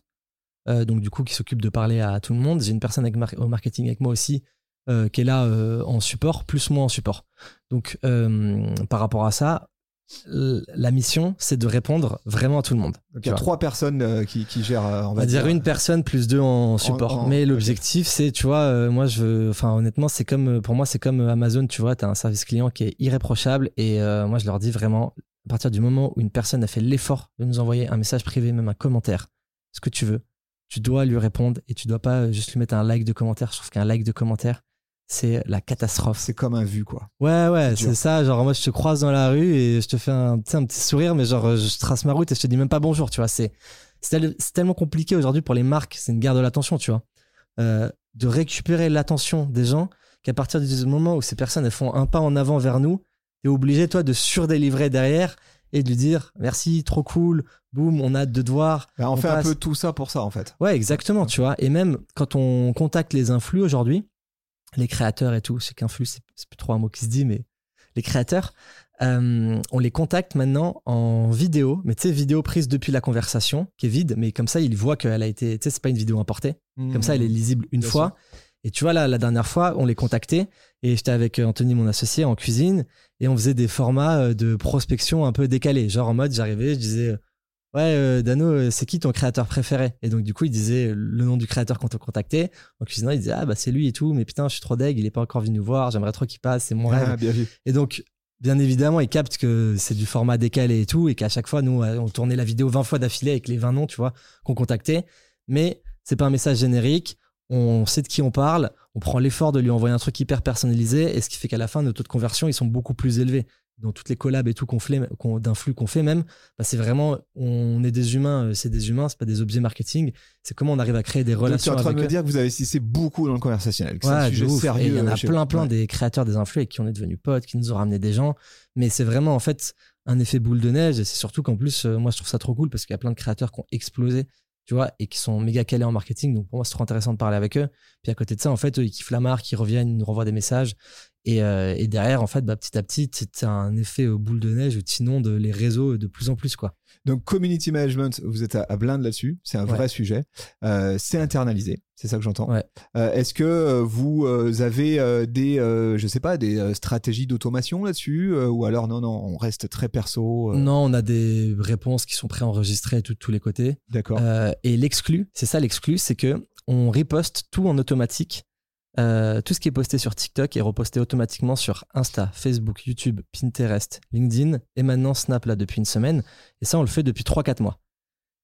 Euh, donc, du coup, qui s'occupe de parler à tout le monde. J'ai une personne avec mar- au marketing avec moi aussi euh, qui est là euh, en support, plus moi en support. Donc, par rapport à ça, la mission, c'est de répondre vraiment à tout le monde. Donc il y a trois personnes qui, qui gèrent, on va va dire une personne plus deux en support. en- Mais l'objectif, c'est, tu vois, moi, je enfin, honnêtement, c'est comme, pour moi, c'est comme Amazon, tu vois, tu as un service client qui est irréprochable. Et moi, je leur dis vraiment, à partir du moment où une personne a fait l'effort de nous envoyer un message privé, même un commentaire, ce que tu veux, tu dois lui répondre et tu dois pas juste lui mettre un like de commentaire. Je trouve qu'un like de commentaire, c'est la catastrophe. C'est comme un vu, quoi. Ouais, ouais, C'est ça. Genre, moi, je te croise dans la rue et je te fais un, un petit sourire, mais genre, je trace ma route et je te dis même pas bonjour, tu vois. C'est tellement compliqué aujourd'hui pour les marques. C'est une guerre de l'attention, tu vois. Euh, de récupérer l'attention des gens qu'à partir du moment où ces personnes, elles font un pas en avant vers nous, t'es obligé, toi, de surdélivrer derrière et de lui dire merci, trop cool, boum, on a hâte de te voir. Bah, on, On fait passe. un peu tout ça pour ça, en fait. Ouais, exactement, tu vois. Et même quand on contacte les influx aujourd'hui, les créateurs et tout, je sais qu'influx, c'est plus trop un mot qui se dit, mais les créateurs, euh, on les contacte maintenant en vidéo, mais tu sais, vidéo prise depuis la conversation, qui est vide, mais comme ça, ils voient qu'elle a été, tu sais, c'est pas une vidéo importée. Comme ça, elle est lisible une fois. Et tu vois, là, la dernière fois, on les contactait et j'étais avec euh, Anthony, mon associé, en cuisine et on faisait des formats euh, de prospection un peu décalés. Genre en mode, j'arrivais, je disais, euh, ouais, euh, Dano, c'est qui ton créateur préféré? Et donc, du coup, il disait le nom du créateur qu'on te contactait. En cuisinant, il disait, ah, bah, c'est lui et tout, mais putain, je suis trop deg, il est pas encore venu nous voir, j'aimerais trop qu'il passe, c'est mon rêve. Ah, bien vu. Et donc, bien évidemment, ils captent que c'est du format décalé et tout, et qu'à chaque fois, nous, on tournait la vidéo 20 fois d'affilée avec les 20 noms, tu vois, qu'on contactait. Mais c'est pas un message générique. On sait de qui on parle. On prend l'effort de lui envoyer un truc hyper personnalisé, et ce qui fait qu'à la fin, nos taux de conversion, ils sont beaucoup plus élevés. Dans toutes les collabs et tout qu'on fait, qu'on- d'un flux qu'on fait même, bah, c'est vraiment, on est des humains, euh, c'est des humains, c'est pas des objets marketing. C'est comment on arrive à créer des Donc, tu es relations en train de me eux. dire que vous investissez beaucoup dans le conversationnel. que c'est un sujet sérieux. Il y en a plein, plein Ouais. des créateurs, des influx avec qui on est devenus potes, qui nous ont ramené des gens. Mais c'est vraiment, en fait, un effet boule de neige. Et c'est surtout qu'en plus, euh, moi, je trouve ça trop cool parce qu'il y a plein de créateurs qui ont explosé, tu vois, et qui sont méga calés en marketing. Donc, pour moi, c'est trop intéressant de parler avec eux. Puis à côté de ça, en fait, eux, ils kiffent la marque, ils reviennent, ils nous renvoient des messages. Et, euh, derrière, en fait, bah, petit à petit, c'est un effet boule de neige où tu inondes les réseaux de plus en plus, quoi. Donc, community management, vous êtes à, à blinde là-dessus. C'est un Ouais. vrai sujet. Euh, c'est internalisé. C'est ça que j'entends. Ouais. Euh, Est-ce que euh, vous avez des, je sais pas, des stratégies d'automation là-dessus Ou alors, non, non, on reste très perso Non, on a des réponses qui sont préenregistrées de tous- les côtés. D'accord. Et l'exclu, c'est ça l'exclu, c'est que on riposte tout en automatique. Euh, tout ce qui est posté sur TikTok est reposté automatiquement sur Insta, Facebook, YouTube, Pinterest, LinkedIn et maintenant Snap là depuis une semaine. Et ça, on le fait depuis 3-4 mois.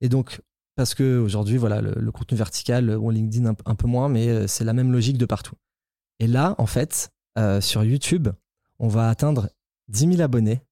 Et donc, parce que aujourd'hui, voilà, le, le contenu vertical, ou LinkedIn un, un peu moins, mais euh, c'est la même logique de partout. Et là, en fait, euh, sur YouTube, on va atteindre 10 000 abonnés.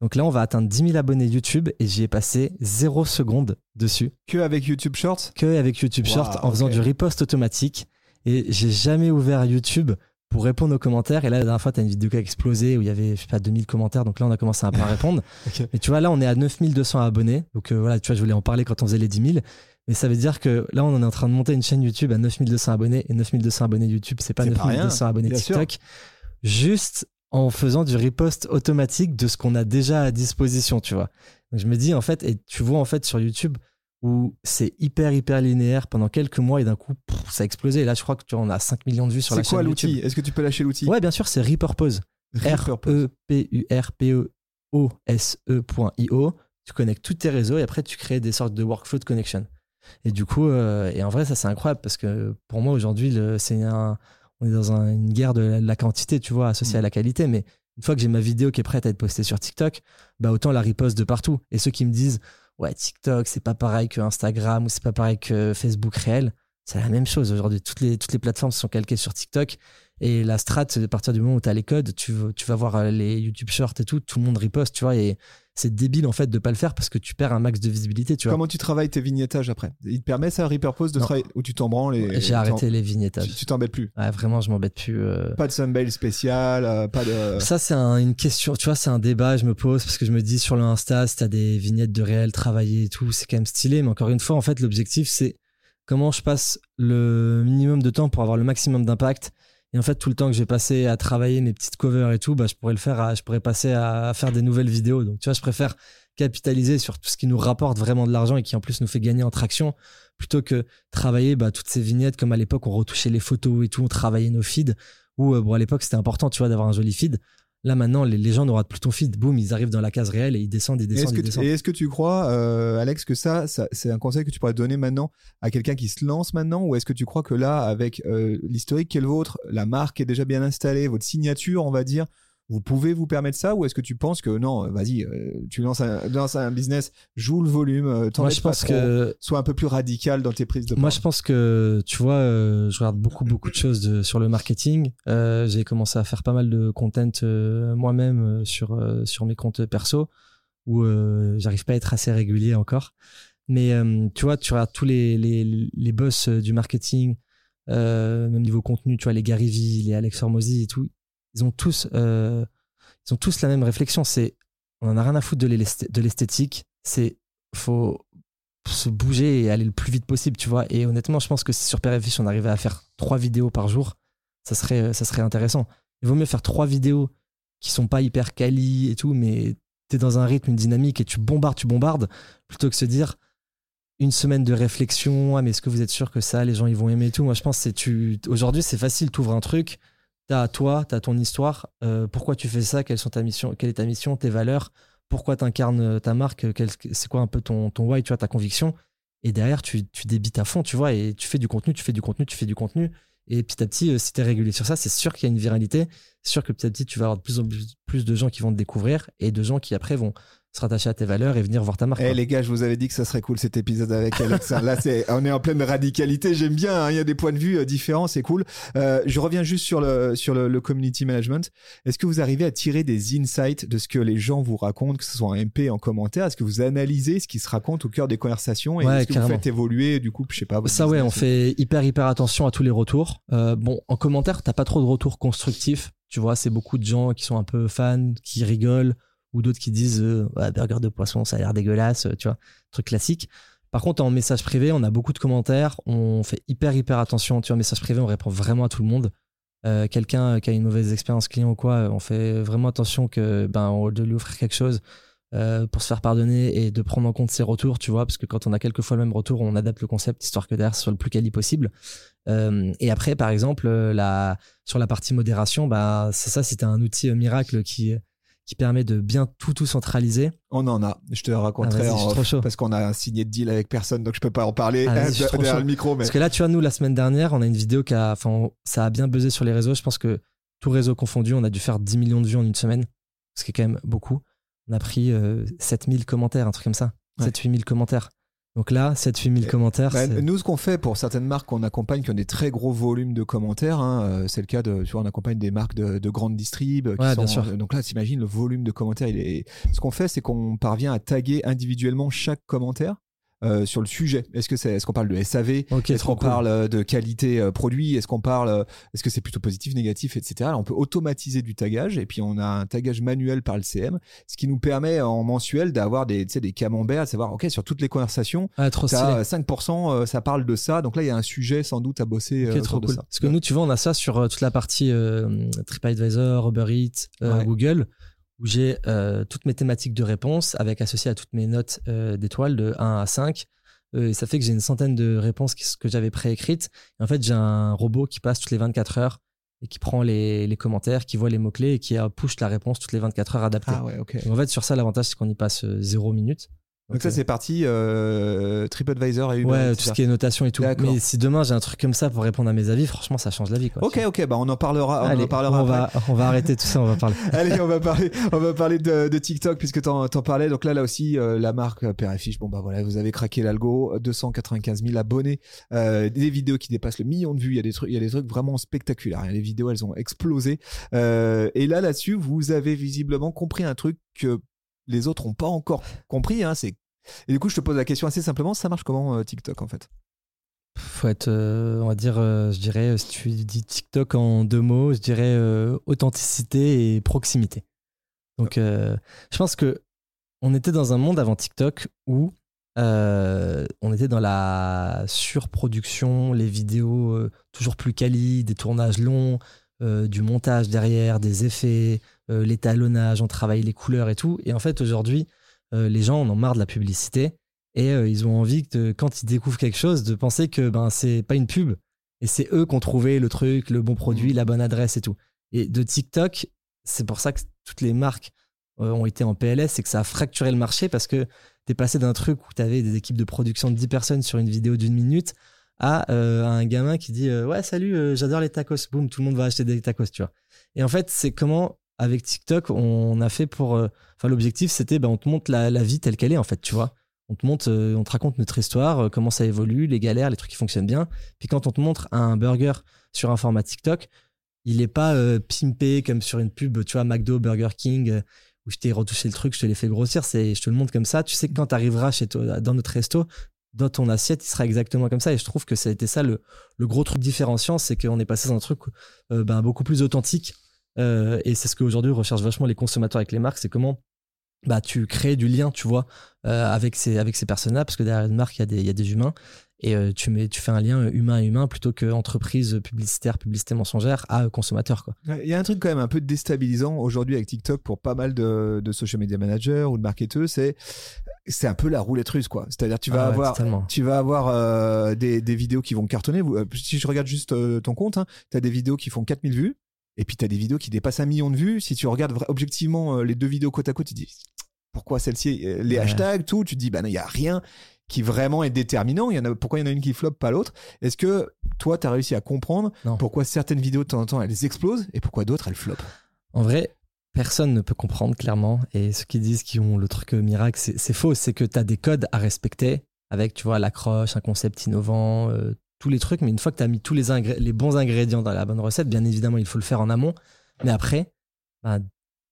Donc là, on va atteindre 10 000 abonnés YouTube et j'y ai passé 0 seconde dessus Que avec YouTube Shorts? Que avec YouTube Wow, Short en faisant du repost automatique. Et j'ai jamais ouvert YouTube pour répondre aux commentaires. Et là, la dernière fois, tu as une vidéo qui a explosé où il y avait, je sais pas, 2000 commentaires. Donc là, on a commencé à répondre. Ok. Mais tu vois, là, on est à 9200 abonnés. Donc euh, voilà, tu vois, je voulais en parler quand on faisait les 10 000. Mais ça veut dire que là, on est en train de monter une chaîne YouTube à 9200 abonnés. Et 9200 abonnés YouTube, c'est pas C'est pas 9200 abonnés bien sûr. TikTok. Juste en faisant du repost automatique de ce qu'on a déjà à disposition, tu vois. Donc je me dis, en fait, et tu vois, en fait, sur YouTube, où c'est hyper, hyper linéaire pendant quelques mois et d'un coup, pff, ça a explosé. Et là, je crois que tu vois, on a 5 millions de vues sur la C'est quoi chaîne l'outil. Est-ce que tu peux lâcher l'outil Ouais, bien sûr, c'est Repurpose. E Repurpose. R-E-P-U-R-P-O-S-E.io. Tu connectes tous tes réseaux et après, tu crées des sortes de workflow de connection. Et du coup, euh, et en vrai, ça, c'est incroyable parce que pour moi, aujourd'hui, c'est un, on est dans un- une guerre de la, de la quantité, tu vois, associée Mm. à la qualité. Mais une fois que j'ai ma vidéo qui est prête à être postée sur TikTok, bah autant la riposte de partout. Et ceux qui me disent, ouais, TikTok, c'est pas pareil que Instagram ou c'est pas pareil que Facebook réel, c'est la même chose aujourd'hui. Toutes les, toutes les plateformes sont calquées sur TikTok. Et la strat, c'est à partir du moment où tu as les codes, tu, tu vas voir euh, les YouTube Shorts et tout, tout le monde riposte, tu vois. Et c'est débile en fait de pas le faire parce que tu perds un max de visibilité, tu vois. Comment tu travailles tes vignettages après? Il te permet ça, Repurpose, de Non. travailler Ou tu t'en branles et. J'ai arrêté les vignettages. Tu t'embêtes plus? Ouais, vraiment, je m'embête plus. euh. Pas de thumbnail spécial, euh, pas de. Ça, c'est un- une question, tu vois, c'est un débat, je me pose, parce que je me dis sur le Insta, si t'as des vignettes de réel travaillées et tout, c'est quand même stylé, mais encore une fois, en fait, l'objectif, c'est comment je passe le minimum de temps pour avoir le maximum d'impact. Et en fait, tout le temps que j'ai passé à travailler mes petites covers et tout, bah, je pourrais le faire, je pourrais passer à, faire des nouvelles vidéos. Donc, tu vois, je préfère capitaliser sur tout ce qui nous rapporte vraiment de l'argent et qui en plus nous fait gagner en traction, plutôt que travailler bah, toutes ces vignettes comme à l'époque on retouchait les photos et tout, on travaillait nos feeds, où euh, à l'époque c'était important tu vois d'avoir un joli feed. Là maintenant, les, les gens n'auront plus ton feed, boum, ils arrivent dans la case réelle et ils descendent, ils Et descendent, ils que, descendent. et est-ce que tu crois, euh, Alex, que ça, ça c'est un conseil que tu pourrais donner maintenant à quelqu'un qui se lance maintenant Ou est-ce que tu crois que là, avec euh, l'historique qui est le vôtre, la marque est déjà bien installée, votre signature, on va dire, vous pouvez vous permettre ça Ou est-ce que tu penses que non, vas-y, euh, tu lances un, lances un business, joue le volume, euh, Moi t'embête je pense trop, que sois un peu plus radical dans tes prises de Moi, je pense que, tu vois, euh, je regarde beaucoup, beaucoup de choses de- sur le marketing. Euh, j'ai commencé à faire pas mal de content euh, moi-même euh, sur, euh, sur mes comptes perso, où euh, j'arrive pas à être assez régulier encore. Mais euh, tu vois, tu regardes tous les, les, les boss euh, du marketing, euh, même niveau contenu, tu vois, les Gary Vee, les Alex Hormozy et tout, ils ont tous, euh, ils ont tous la même réflexion. C'est, on en a rien à foutre de l'est- de l'esthétique. C'est, faut se bouger et aller le plus vite possible, tu vois. Et honnêtement, je pense que si sur Fiche, on arrivait à faire trois vidéos par jour, ça serait, ça serait intéressant. Il vaut mieux faire trois vidéos qui sont pas hyper quali et tout, mais t'es dans un rythme, une dynamique et tu bombardes, tu bombardes, plutôt que se dire une semaine de réflexion, ah mais est-ce que vous êtes sûr que ça, les gens ils vont aimer et tout. Moi je pense c'est tu. Aujourd'hui c'est facile, t'ouvres un truc, t'as toi, t'as ton histoire, euh, pourquoi tu fais ça, quelle est ta mission, tes valeurs, pourquoi t'incarnes ta marque, quel- c'est quoi un peu ton, ton why, tu vois, ta conviction? Et derrière, tu, tu débites à fond, tu vois, et tu fais du contenu, tu fais du contenu, tu fais du contenu. Et petit à petit, euh, si tu es sur ça, c'est sûr qu'il y a une viralité. C'est sûr que petit à petit, tu vas avoir de plus en plus, de gens qui vont te découvrir et de gens qui après vont se rattacher à tes valeurs et venir voir ta marque. Eh les gars, je vous avais dit que ça serait cool cet épisode avec Alex. hein. Là, c'est, on est en pleine radicalité. J'aime bien. hein. Il y a des points de vue euh, différents, c'est cool. Euh, je reviens juste sur le sur le, le community management. Est-ce que vous arrivez à tirer des insights de ce que les gens vous racontent, que ce soit en MP, en commentaire? Est-ce que vous analysez ce qui se raconte au cœur des conversations et Ouais, est-ce que carrément. vous faites évoluer du coup, je sais pas. Ça ouais, on fait hyper hyper attention à tous les retours. Euh, bon, en commentaire, t'as pas trop de retours constructifs. Tu vois, c'est beaucoup de gens qui sont un peu fans, qui rigolent, ou d'autres qui disent euh, Ouais, burger de poisson, ça a l'air dégueulasse, euh, tu vois, truc classique. Par contre, en message privé, on a beaucoup de commentaires, on fait hyper hyper attention. Tu vois, message privé, on répond vraiment à tout le monde. Euh, Quelqu'un qui a une mauvaise expérience client ou quoi, on fait vraiment attention que ben de lui offrir quelque chose euh, pour se faire pardonner et de prendre en compte ses retours, tu vois, parce que quand on a quelquefois le même retour, on adapte le concept histoire que derrière ce soit le plus quali possible. Euh, et après, par exemple, euh, la, sur la partie modération, bah, c'est ça, c'était un outil miracle qui, qui permet de bien tout, tout centraliser. On en a. Je te raconterai Ah, en off, trop chaud. parce qu'on a signé de deal avec personne, donc je peux pas en parler Ah, derrière le micro. Mais Parce que là, tu vois, nous, la semaine dernière, on a une vidéo qui a, enfin, ça a bien buzzé sur les réseaux. Je pense que tout réseau confondu, on a dû faire 10 millions de vues en une semaine, ce qui est quand même beaucoup. On a pris euh, 7000 commentaires, un truc comme ça. Ouais. 7-8000 commentaires. Donc là, 7-8000 Et- commentaires. Bah, nous, ce qu'on fait pour certaines marques qu'on accompagne qui ont des très gros volumes de commentaires, hein, euh, c'est le cas de, tu vois, on accompagne des marques de, de grande distrib. euh, qui Ouais, sont- bien sûr. euh, Donc là, t'imagines le volume de commentaires. Il est... Ce qu'on fait, c'est qu'on parvient à taguer individuellement chaque commentaire. Euh, sur le sujet. Est-ce que c'est, est-ce qu'on parle de SAV Est-ce qu'on cool. parle euh, de qualité euh, produit? Est-ce qu'on parle euh, Est-ce que c'est plutôt positif, négatif, etc. Alors, on peut automatiser du tagage et puis on a un tagage manuel par le CM, ce qui nous permet en mensuel d'avoir des, tu sais, des camemberts, à savoir ok sur toutes les conversations, Ah, trop. T'as 5%, euh, ça parle de ça. Donc là, il y a un sujet sans doute à bosser Ok, autour trop de cool. ça. Parce que nous, tu vois, on a ça sur toute la partie TripAdvisor, Uber Eats, Ouais. Google, où j'ai euh, toutes mes thématiques de réponse avec associé à toutes mes notes euh, d'étoiles de 1 à 5. Euh, et ça fait que j'ai une centaine de réponses que j'avais préécrites. Et en fait, j'ai un robot qui passe toutes les 24 heures et qui prend les, les commentaires, qui voit les mots-clés et qui push la réponse toutes les 24 heures adaptée. Ah ouais, ok. Donc en fait, sur ça, l'avantage, c'est qu'on y passe zéro minute. Donc, ça, c'est parti. Euh, TripAdvisor et Uber Ouais, tout ça. ce qui est notation et tout. Mais si demain j'ai un truc comme ça pour répondre à mes avis, franchement, ça change la vie. Quoi. Ok, ok, bah on en parlera. On Allez, en parlera on, va, on va arrêter tout ça, on va parler. Allez, on va parler, on va parler de, de TikTok puisque t'en, t'en parlais. Donc là, là aussi, euh, la marque euh, Père et Fiche. Bon bah voilà, vous avez craqué l'algo, 295 000 abonnés, euh, des vidéos qui dépassent le million de vues. Il y a des trucs, il y a des trucs vraiment spectaculaires. Les vidéos, elles ont explosé. Euh, et là, là-dessus, vous avez visiblement compris un truc que les autres n'ont pas encore compris. Hein, c'est et du coup, je te pose la question assez simplement. Ça marche comment euh, TikTok en fait? Faut être, euh, on va dire, euh, je dirais, si tu dis TikTok en deux mots, je dirais authenticité et proximité. Donc, je pense que on était dans un monde avant TikTok où on était dans la surproduction, les vidéos toujours plus quali, des tournages longs, du montage derrière, des effets, l'étalonnage, on travaille les couleurs et tout. Et en fait, aujourd'hui, les gens en ont marre de la publicité et euh, ils ont envie que quand ils découvrent quelque chose de penser que ben c'est pas une pub et c'est eux qui ont trouvé le truc, le bon produit, la bonne adresse et tout. Et de TikTok, c'est pour ça que toutes les marques euh, ont été en PLS, c'est que ça a fracturé le marché parce que t'es passé d'un truc où t'avais des équipes de production de 10 personnes sur une vidéo d'une minute à, euh, à un gamin qui dit euh, ouais salut euh, j'adore les tacos boum tout le monde va acheter des tacos tu vois. Et en fait c'est comment avec TikTok on a fait pour euh, enfin l'objectif c'était ben on te montre la, vie telle qu'elle est en fait tu vois on te montre euh, on te raconte notre histoire euh, comment ça évolue les galères les trucs qui fonctionnent bien puis quand on te montre un burger sur un format TikTok il est pas pimpé comme sur une pub tu vois McDo Burger King où je t'ai retouché le truc je te l'ai fait grossir c'est je te le montre comme ça tu sais que quand tu arriveras chez toi dans notre resto dans ton assiette, il sera exactement comme ça. Et je trouve que ça a été ça le, gros truc différenciant, c'est qu'on est passé dans un truc ben, beaucoup plus authentique. Euh, et c'est ce qu'aujourd'hui recherchent vachement les consommateurs avec les marques, c'est comment bah, tu crées du lien, tu vois, euh, avec ces, avec ces personnes-là, parce que derrière une marque, il y, a des- il y a des humains. Et euh, tu, mets, tu fais un lien humain à humain plutôt que entreprise publicitaire, publicité mensongère à consommateur. Quoi. Il y a un truc quand même un peu déstabilisant aujourd'hui avec TikTok pour pas mal de, de social media managers ou de marketeurs, c'est c'est un peu la roulette russe quoi. C'est-à-dire tu vas Ah ouais, avoir totalement. tu vas avoir euh, des, des vidéos qui vont cartonner. Si je regarde juste euh, ton compte, tu as des vidéos qui font 4000 vues et puis tu as des vidéos qui dépassent un million de vues. Si tu regardes objectivement euh, les deux vidéos côte à côte, tu te dis pourquoi celle-ci euh, Les Ouais. hashtags, tout, tu te dis bah non, il y a rien qui vraiment est déterminant. Il y en a, pourquoi il y en a une qui floppe, pas l'autre? Est-ce que toi, tu as réussi à comprendre Non. pourquoi certaines vidéos de temps en temps elles explosent et pourquoi d'autres elles floppent En vrai, personne ne peut comprendre clairement. Et ceux qui disent qu'ils ont le truc euh, miracle, c'est c'est faux. C'est que tu as des codes à respecter avec, tu vois, l'accroche, un concept innovant, euh, tous les trucs. Mais une fois que tu as mis tous les, bons ingrédients dans la bonne recette, bien évidemment, il faut le faire en amont. Mais après, bah,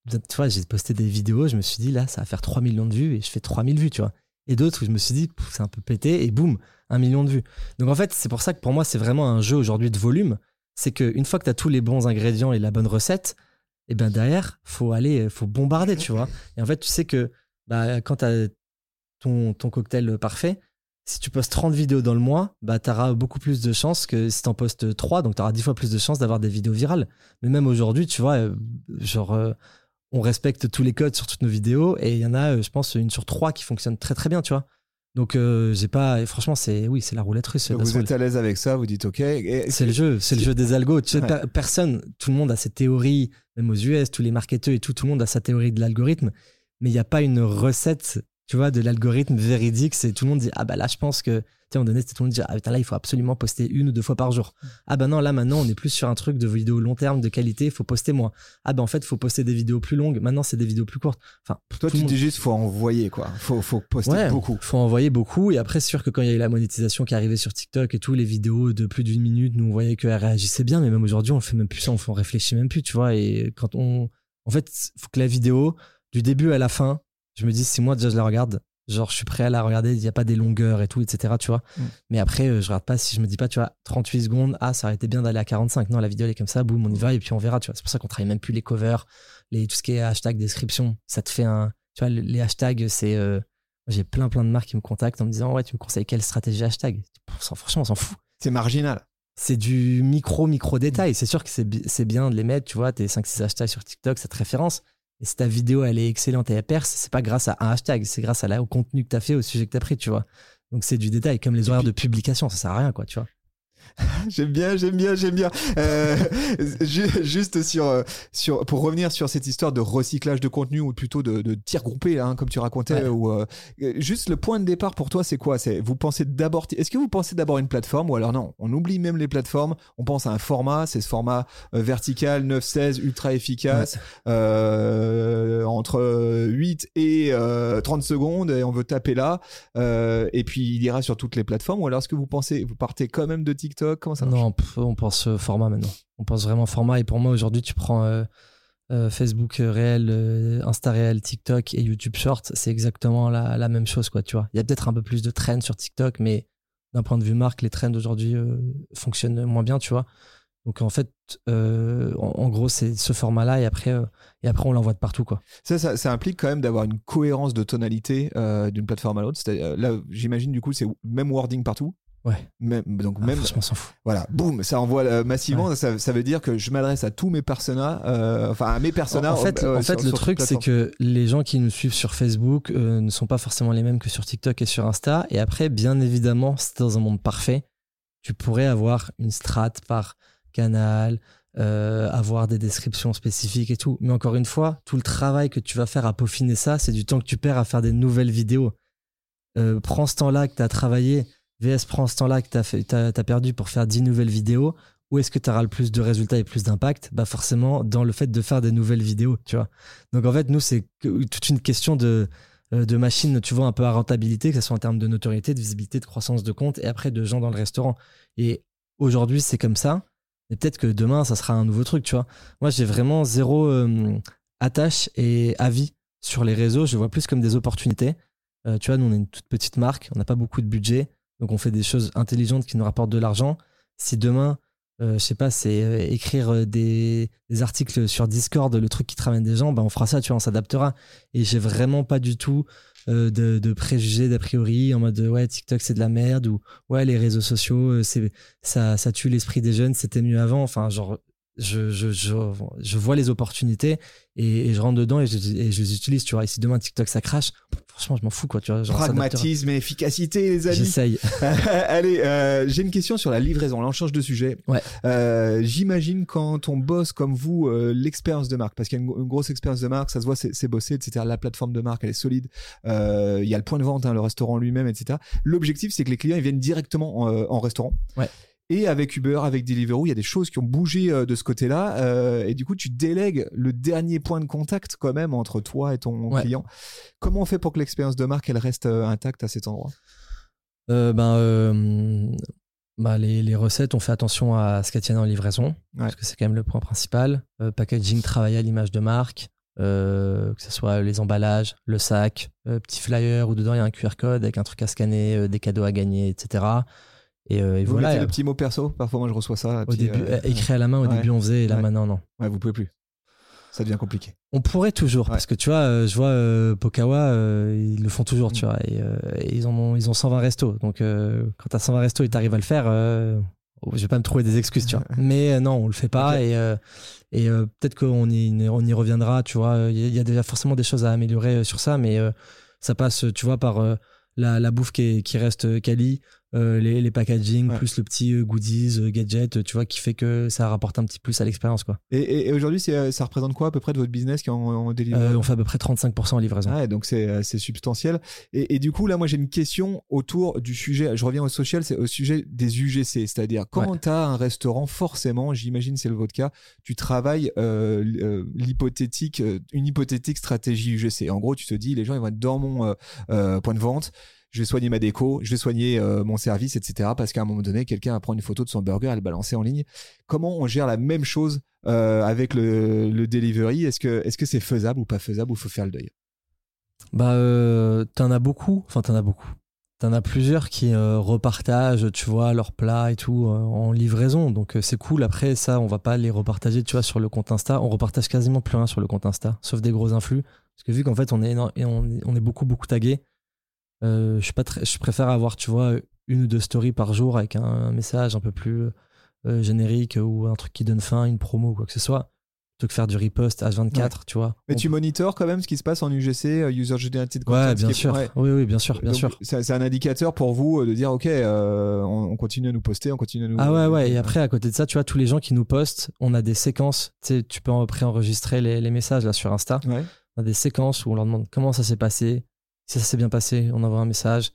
tu vois, j'ai posté des vidéos, je me suis dit, là, ça va faire 3 millions de vues et je fais 3000 vues, tu vois. Et d'autres où je me suis dit, c'est un peu pété et boum, un million de vues. Donc en fait, c'est pour ça que pour moi, c'est vraiment un jeu aujourd'hui de volume. C'est qu'une fois que tu as tous les bons ingrédients et la bonne recette, et ben derrière, faut aller, faut bombarder, tu vois. Et en fait, tu sais que bah, quand tu as ton, ton cocktail parfait, si tu postes 30 vidéos dans le mois, bah, tu auras beaucoup plus de chances que si tu en postes 3, donc tu auras 10 fois plus de chances d'avoir des vidéos virales. Mais même aujourd'hui, tu vois, euh, genre, euh, on respecte tous les codes sur toutes nos vidéos et il y en a, euh, je pense, une sur trois qui fonctionne très très bien, tu vois. Donc, j'ai pas, et franchement, c'est, oui, c'est la roulette russe. Donc Vous êtes à l'aise avec ça, vous dites ok. Et- C'est le jeu, c'est le jeu des algos. Tu sais, Ouais. per- personne, tout le monde a ses théories, même aux US, tous les marketeurs et tout, tout le monde a sa théorie de l'algorithme, mais il n'y a pas une recette, tu vois, de l'algorithme véridique. C'est tout le monde dit, ah bah là, je pense que, tu sais, on donnait, c'était tout le monde dit, ah putain, là, il faut absolument poster une ou deux fois par jour. Ah bah non, là, maintenant, on est plus sur un truc de vidéo long terme, de qualité, il faut poster moins. Ah bah en fait, il faut poster des vidéos plus longues. Maintenant, c'est des vidéos plus courtes. Enfin, Toi, tu le monde- dis juste faut envoyer quoi. Faut faut poster Ouais, beaucoup. faut envoyer beaucoup. Et après, sûr que quand il y a eu la monétisation qui arrivait sur TikTok et tout, les vidéos de plus d'une minute, nous, on voyait qu'elles réagissaient bien. Mais même aujourd'hui, on fait même plus ça, on, on réfléchit même plus, tu vois. Et quand on. En fait, faut que la vidéo, du début à la fin, je me dis, si moi déjà je la regarde, genre je suis prêt à la regarder, il n'y a pas des longueurs et tout, etc., tu vois. Mm. Mais après, euh, je regarde pas si je me dis pas, tu vois, 38 secondes, ah, ça aurait été bien d'aller à 45. Non, la vidéo, elle est comme ça, boum, on y va et puis on verra, tu vois. C'est pour ça qu'on travaille même plus les covers, les, tout ce qui est hashtag description. Ça te fait un. Tu vois, les hashtags, c'est. euh, j'ai plein plein de marques qui me contactent en me disant ouais tu me conseilles quelle stratégie hashtag? Franchement on s'en fout. C'est marginal. C'est du micro micro détail. C'est sûr que c'est bien de les mettre, tu vois, tes 5-6 hashtags sur TikTok, cette référence. Et si ta vidéo elle est excellente et elle perce, c'est pas grâce à un hashtag, c'est grâce à la, au contenu que t'as fait, au sujet que t'as pris, tu vois. Donc c'est du détail, comme les horaires de publication, ça sert à rien, quoi, tu vois. J'aime bien, j'aime bien, j'aime bien. Euh, ju- juste sur, euh, sur, pour revenir sur cette histoire de recyclage de contenu ou plutôt de, de tir groupé, hein, comme tu racontais, Ouais. ou euh, juste le point de départ pour toi, c'est quoi? C'est vous pensez d'abord, est-ce que vous pensez d'abord une plateforme ou alors non? On oublie même les plateformes, on pense à un format, c'est ce format vertical 9-16 ultra efficace, euh, entre 8 et euh, 30 secondes et on veut taper là et puis il ira sur toutes les plateformes ou alors est-ce que vous pensez vous partez quand même de TikTok comment ça marche Non, pff, on pense euh, format maintenant. On pense vraiment format. Et pour moi, aujourd'hui, tu prends euh, euh, Facebook réel, euh, Insta réel, TikTok et YouTube Short, c'est exactement la, la même chose, quoi, tu vois. Il y a peut-être un peu plus de trends sur TikTok, mais d'un point de vue marque, les trends aujourd'hui euh, fonctionnent moins bien, tu vois. Donc en fait, euh, en, en gros, c'est ce format-là et après, euh, et après on l'envoie de partout, quoi. ça, ça, ça implique quand même d'avoir une cohérence de tonalité euh, d'une plateforme à l'autre là j'imagine du coup c'est même wording partout Ouais. Même, donc Ah, même, on s'en fout. voilà, boum, ça envoie euh, massivement. Ça, ça veut dire que je m'adresse à tous mes personas, euh, enfin à mes personas. En fait, euh, en sur- fait le sur truc, c'est que les gens qui nous suivent sur Facebook euh, ne sont pas forcément les mêmes que sur TikTok et sur Insta. Et après, bien évidemment, si t'es dans un monde parfait, tu pourrais avoir une strat par canal, euh, avoir des descriptions spécifiques et tout. Mais encore une fois, tout le travail que tu vas faire à peaufiner ça, c'est du temps que tu perds à faire des nouvelles vidéos. Euh, prends ce temps-là que tu as travaillé, VS prends ce temps-là que tu as, perdu pour faire 10 nouvelles vidéos. Où est-ce que tu auras le plus de résultats et plus d'impact? Bah forcément dans le fait de faire des nouvelles vidéos, tu vois. Donc en fait, nous, c'est toute une question de, euh, de machine, tu vois, un peu à rentabilité, que ce soit en termes de notoriété, de visibilité, de croissance de compte, et après de gens dans le restaurant. Et aujourd'hui, c'est comme ça. Et peut-être que demain, ça sera un nouveau truc, tu vois. Moi, j'ai vraiment zéro euh, attache et avis sur les réseaux. Je vois plus comme des opportunités. Euh, tu vois, nous, on est une toute petite marque, on n'a pas beaucoup de budget, donc on fait des choses intelligentes qui nous rapportent de l'argent. Si demain, euh, je sais pas, c'est euh, écrire euh, des, articles sur Discord, le truc qui te ramène des gens, bah on fera ça, tu vois, on s'adaptera. Et j'ai vraiment pas du tout de, préjugés, d'a priori, en mode ouais, TikTok c'est de la merde ou ouais, les réseaux sociaux, c'est ça, ça tue l'esprit des jeunes, c'était mieux avant. Enfin, genre, je, je, je, je vois les opportunités et, et je rentre dedans et je, et je les utilise, tu vois. Et si demain TikTok ça crache, franchement, je m'en fous, quoi, tu vois. genre. Pragmatisme et efficacité, les amis. J'essaye. Allez, euh, j'ai une question sur la livraison. Là, on change de sujet. Ouais. Euh, J'imagine quand on bosse comme vous, euh, l'expérience de marque, parce qu'il y a une, une grosse expérience de marque, ça se voit, c'est bossé, etc. La plateforme de marque, elle est solide. Il y a le point de vente, hein, le restaurant lui-même, etc. L'objectif, c'est que les clients ils viennent directement en, en restaurant. Ouais. Et avec Uber, avec Deliveroo, il y a des choses qui ont bougé euh, de ce côté-là. euh, et du coup, tu délègues le dernier point de contact quand même entre toi et ton Ouais. client. Comment on fait pour que l'expérience de marque, elle reste euh, intacte à cet endroit? Euh, ben, euh, bah, les, les recettes, on fait attention à ce qu'elles tiennent en livraison, parce que c'est quand même le point principal. Packaging, travailler à l'image de marque, euh, que ce soit les emballages, le sac, euh, petit flyer où dedans il y a un QR code avec un truc à scanner, euh, des cadeaux à gagner, etc. Et, euh, et Vous voilà. mettez le petit mot perso Parfois, moi, je reçois ça. au petit, début, euh, euh, écrit à la main, au ouais. début on faisait, et là Ouais. maintenant non. Ouais, vous pouvez plus. Ça devient compliqué. On pourrait toujours, Ouais. parce que tu vois, je vois Pokawa, ils le font toujours, tu Mm. vois, et, et ils, en ont, ils ont 120 restos. Donc, quand t'as 120 restos et t'arrives à le faire, euh, je vais pas me trouver des excuses, tu vois. Mais non, on le fait pas, et, euh, et euh, peut-être qu'on y, on y reviendra, tu vois. Il y, a- déjà forcément des choses à améliorer sur ça, mais euh, ça passe, tu vois, par la, la bouffe qui, est- qui reste quali, euh, les, les packaging, Ouais. plus le petit euh, goodies, euh, gadget, tu vois, qui fait que ça rapporte un petit plus à l'expérience, quoi. Et, et- et aujourd'hui, ça représente quoi à peu près de votre business qui en, en Euh, on fait à peu près 35% en livraison. Ouais, donc c'est substantiel. Et, et du coup, là, moi, j'ai une question autour du sujet. Je reviens au social, c'est au sujet des UGC. C'est-à-dire, quand Ouais. tu as un restaurant, forcément, j'imagine c'est le votre cas, tu travailles euh, l'hypothétique, une hypothétique stratégie UGC. En gros, tu te dis, les gens, ils vont être dans mon point de vente. Je vais soigner ma déco, je vais soigner euh, mon service, etc. Parce qu'à un moment donné, quelqu'un va prendre une photo de son burger et le balancer en ligne. Comment on gère la même chose euh, avec le, delivery? Est-ce que est-ce c'est faisable ou pas faisable ou faut faire le deuil? Bah, euh, t'en as beaucoup. Enfin, t'en as beaucoup. T'en as plusieurs qui repartagent, tu vois, leurs plats et tout en livraison. Donc, c'est cool. Après, ça, on va pas les repartager, tu vois, sur le compte Insta. On repartage quasiment plus rien sur le compte Insta, sauf des gros influx. Parce que vu qu'en fait, on, est- on est beaucoup, beaucoup tagué, euh, je, suis pas très, je préfère avoir, tu vois, une ou deux stories par jour avec un, un message un peu plus euh, générique ou un truc qui donne fin, une promo ou quoi que ce soit, plutôt que faire du repost H24, tu vois. Mais On- tu monitores quand même ce qui se passe en UGC, euh, User Generated Content Ouais, bien est- sûr. Oui, oui, bien sûr, bien Donc, sûr. C'est un indicateur pour vous de dire ok, euh, on, on continue à nous poster, on continue à nous. Ah ouais, ouais. Et après, à côté de ça, tu vois, tous les gens qui nous postent, on a des séquences. Tu sais, tu peux en préenregistrer les, les messages là sur Insta. Ouais. On a des séquences où on leur demande comment ça s'est passé. Si ça s'est bien passé, on envoie un message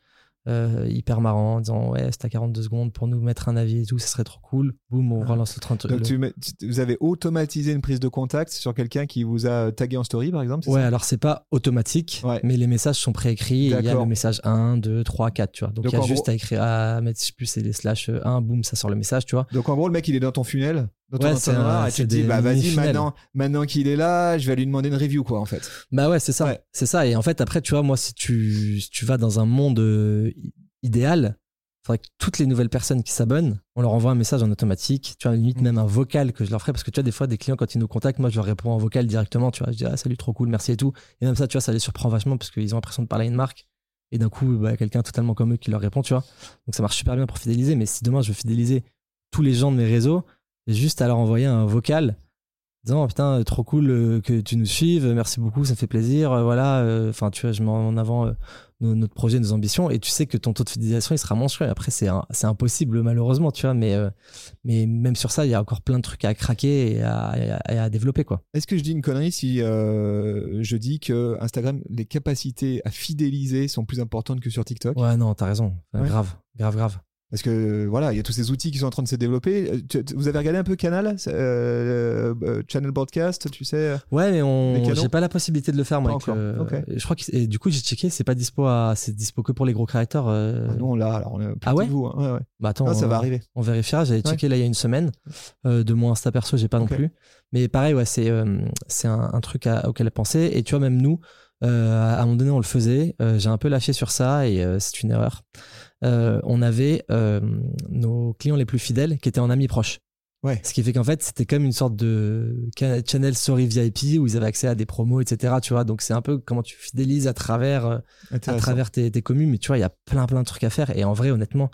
euh, hyper marrant en disant ouais, c'est à 42 secondes pour nous mettre un avis et tout, ça serait trop cool. Boum, on Ah. relance le 30. Donc le- tu mets- tu- vous avez automatisé une prise de contact sur quelqu'un qui vous a tagué en story par exemple. Ouais, alors c'est pas automatique, Ouais. mais les messages sont préécrits. et Il y a le message 1, 2, 3, 4, tu vois. Donc, Donc, il y a juste gros- à écrire, à mettre, je sais plus, c'est les slash 1, boum, ça sort le message, tu vois. Donc en gros, le mec il est dans ton funnel, Ouais, c'est un- et tu te dis bah vas-y maintenant, maintenant qu'il est là, je vais lui demander une review quoi en fait. Bah ouais, c'est ça. Ouais. C'est ça. Et en fait, après, tu vois, moi, si tu, si tu vas dans un monde euh, idéal, il faudrait que toutes les nouvelles personnes qui s'abonnent, on leur envoie un message en automatique. Tu vois, limite Mm. même un vocal que je leur ferai. Parce que tu vois, des fois, des clients, quand ils nous contactent, moi, je leur réponds en vocal directement. Tu vois, je dis, ah, salut, trop cool, merci et tout. Et même ça, tu vois, ça les surprend vachement parce qu'ils ont l'impression de parler à une marque. et d'un coup, bah, quelqu'un totalement comme eux qui leur répond, tu vois. Donc ça marche super bien pour fidéliser, mais si demain je veux fidéliser tous les gens de mes réseaux, j'ai juste à leur envoyer un vocal disant oh, putain trop cool euh, que tu nous suives merci beaucoup ça me fait plaisir euh, voilà euh, enfin tu vois je mets en avant notre projet nos ambitions et tu sais que ton taux de fidélisation il sera monstrueux après c'est c'est impossible malheureusement tu vois mais mais même sur ça il y a encore plein de trucs à craquer et à, à, développer quoi. Est-ce que je dis une connerie si je dis que Instagram les capacités à fidéliser sont plus importantes que sur TikTok? Ouais non t'as raison. Grave grave grave parce que voilà, il y a tous ces outils qui sont en train de se développer. Euh, vous avez regardé un peu Canal, euh, euh, Channel Broadcast, tu sais Ouais, mais on, j'ai pas la possibilité de le faire moi. Je crois que du coup j'ai checké, c'est pas dispo à, c'est dispo que pour les gros créateurs. Ah non là, alors on est ah ouais, vous, hein. ouais, ouais. Bah attends, ah, ça va arriver. On vérifiera. J'avais checké là il y a une semaine. de mon Insta perso, j'ai pas non plus. Mais pareil, ouais, c'est c'est un, un, truc à, auquel penser. Et tu vois même nous, à un moment donné, on le faisait. j'ai un peu lâché sur ça et c'est une erreur. Euh, on avait euh, nos clients les plus fidèles qui étaient en amis proches. Ouais. Ce qui fait qu'en fait, c'était comme une sorte de channel story VIP où ils avaient accès à des promos, etc. Tu vois, donc c'est un peu comment tu fidélises à travers, euh, à travers tes, tes communes. Mais tu vois, il y a plein, plein de trucs à faire. Et en vrai, honnêtement,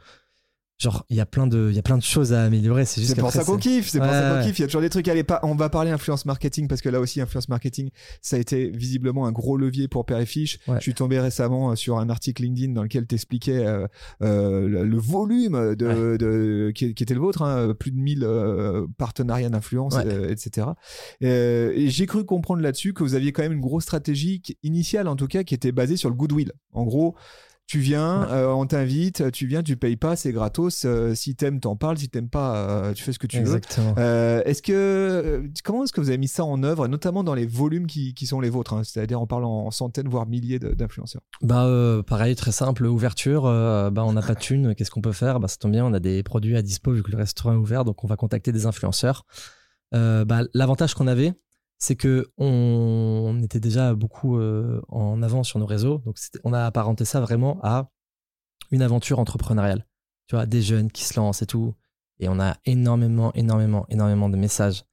genre il y a plein de il y a plein de choses à améliorer c'est juste c'est pour ça qu'on kiffe c'est pour ça qu'on kiffe. Il y a toujours des trucs à aller pas on va parler influence marketing parce que là aussi influence marketing ça a été visiblement un gros levier pour Père et Fiche. Je suis tombé récemment euh, sur un article LinkedIn dans lequel t'expliquais euh, euh, le volume de, de qui, était le vôtre hein, plus de 1000 euh, partenariats d'influence etc et j'ai cru comprendre là-dessus que vous aviez quand même une grosse stratégie initiale en tout cas qui était basée sur le goodwill. En gros tu viens, euh, on t'invite, tu viens, tu payes pas, c'est gratos. Euh, si t'aimes, t'en parles. Si t'aimes pas, euh, tu fais ce que tu Exactement. veux. est-ce que comment est-ce que vous avez mis ça en œuvre, notamment dans les volumes qui, qui sont les vôtres, hein, c'est-à-dire on parle en centaines voire milliers d'influenceurs? Bah pareil, très simple, ouverture. bah on n'a pas de thunes, qu'est-ce qu'on peut faire? Bah ça tombe bien, on a des produits à dispo vu que le restaurant est ouvert, donc on va contacter des influenceurs. bah l'avantage qu'on avait, c'est que on était déjà beaucoup euh, en avant sur nos réseaux. Donc on a apparenté ça vraiment à une aventure entrepreneuriale. Tu vois, des jeunes qui se lancent et tout. Et on a énormément, énormément, énormément de messages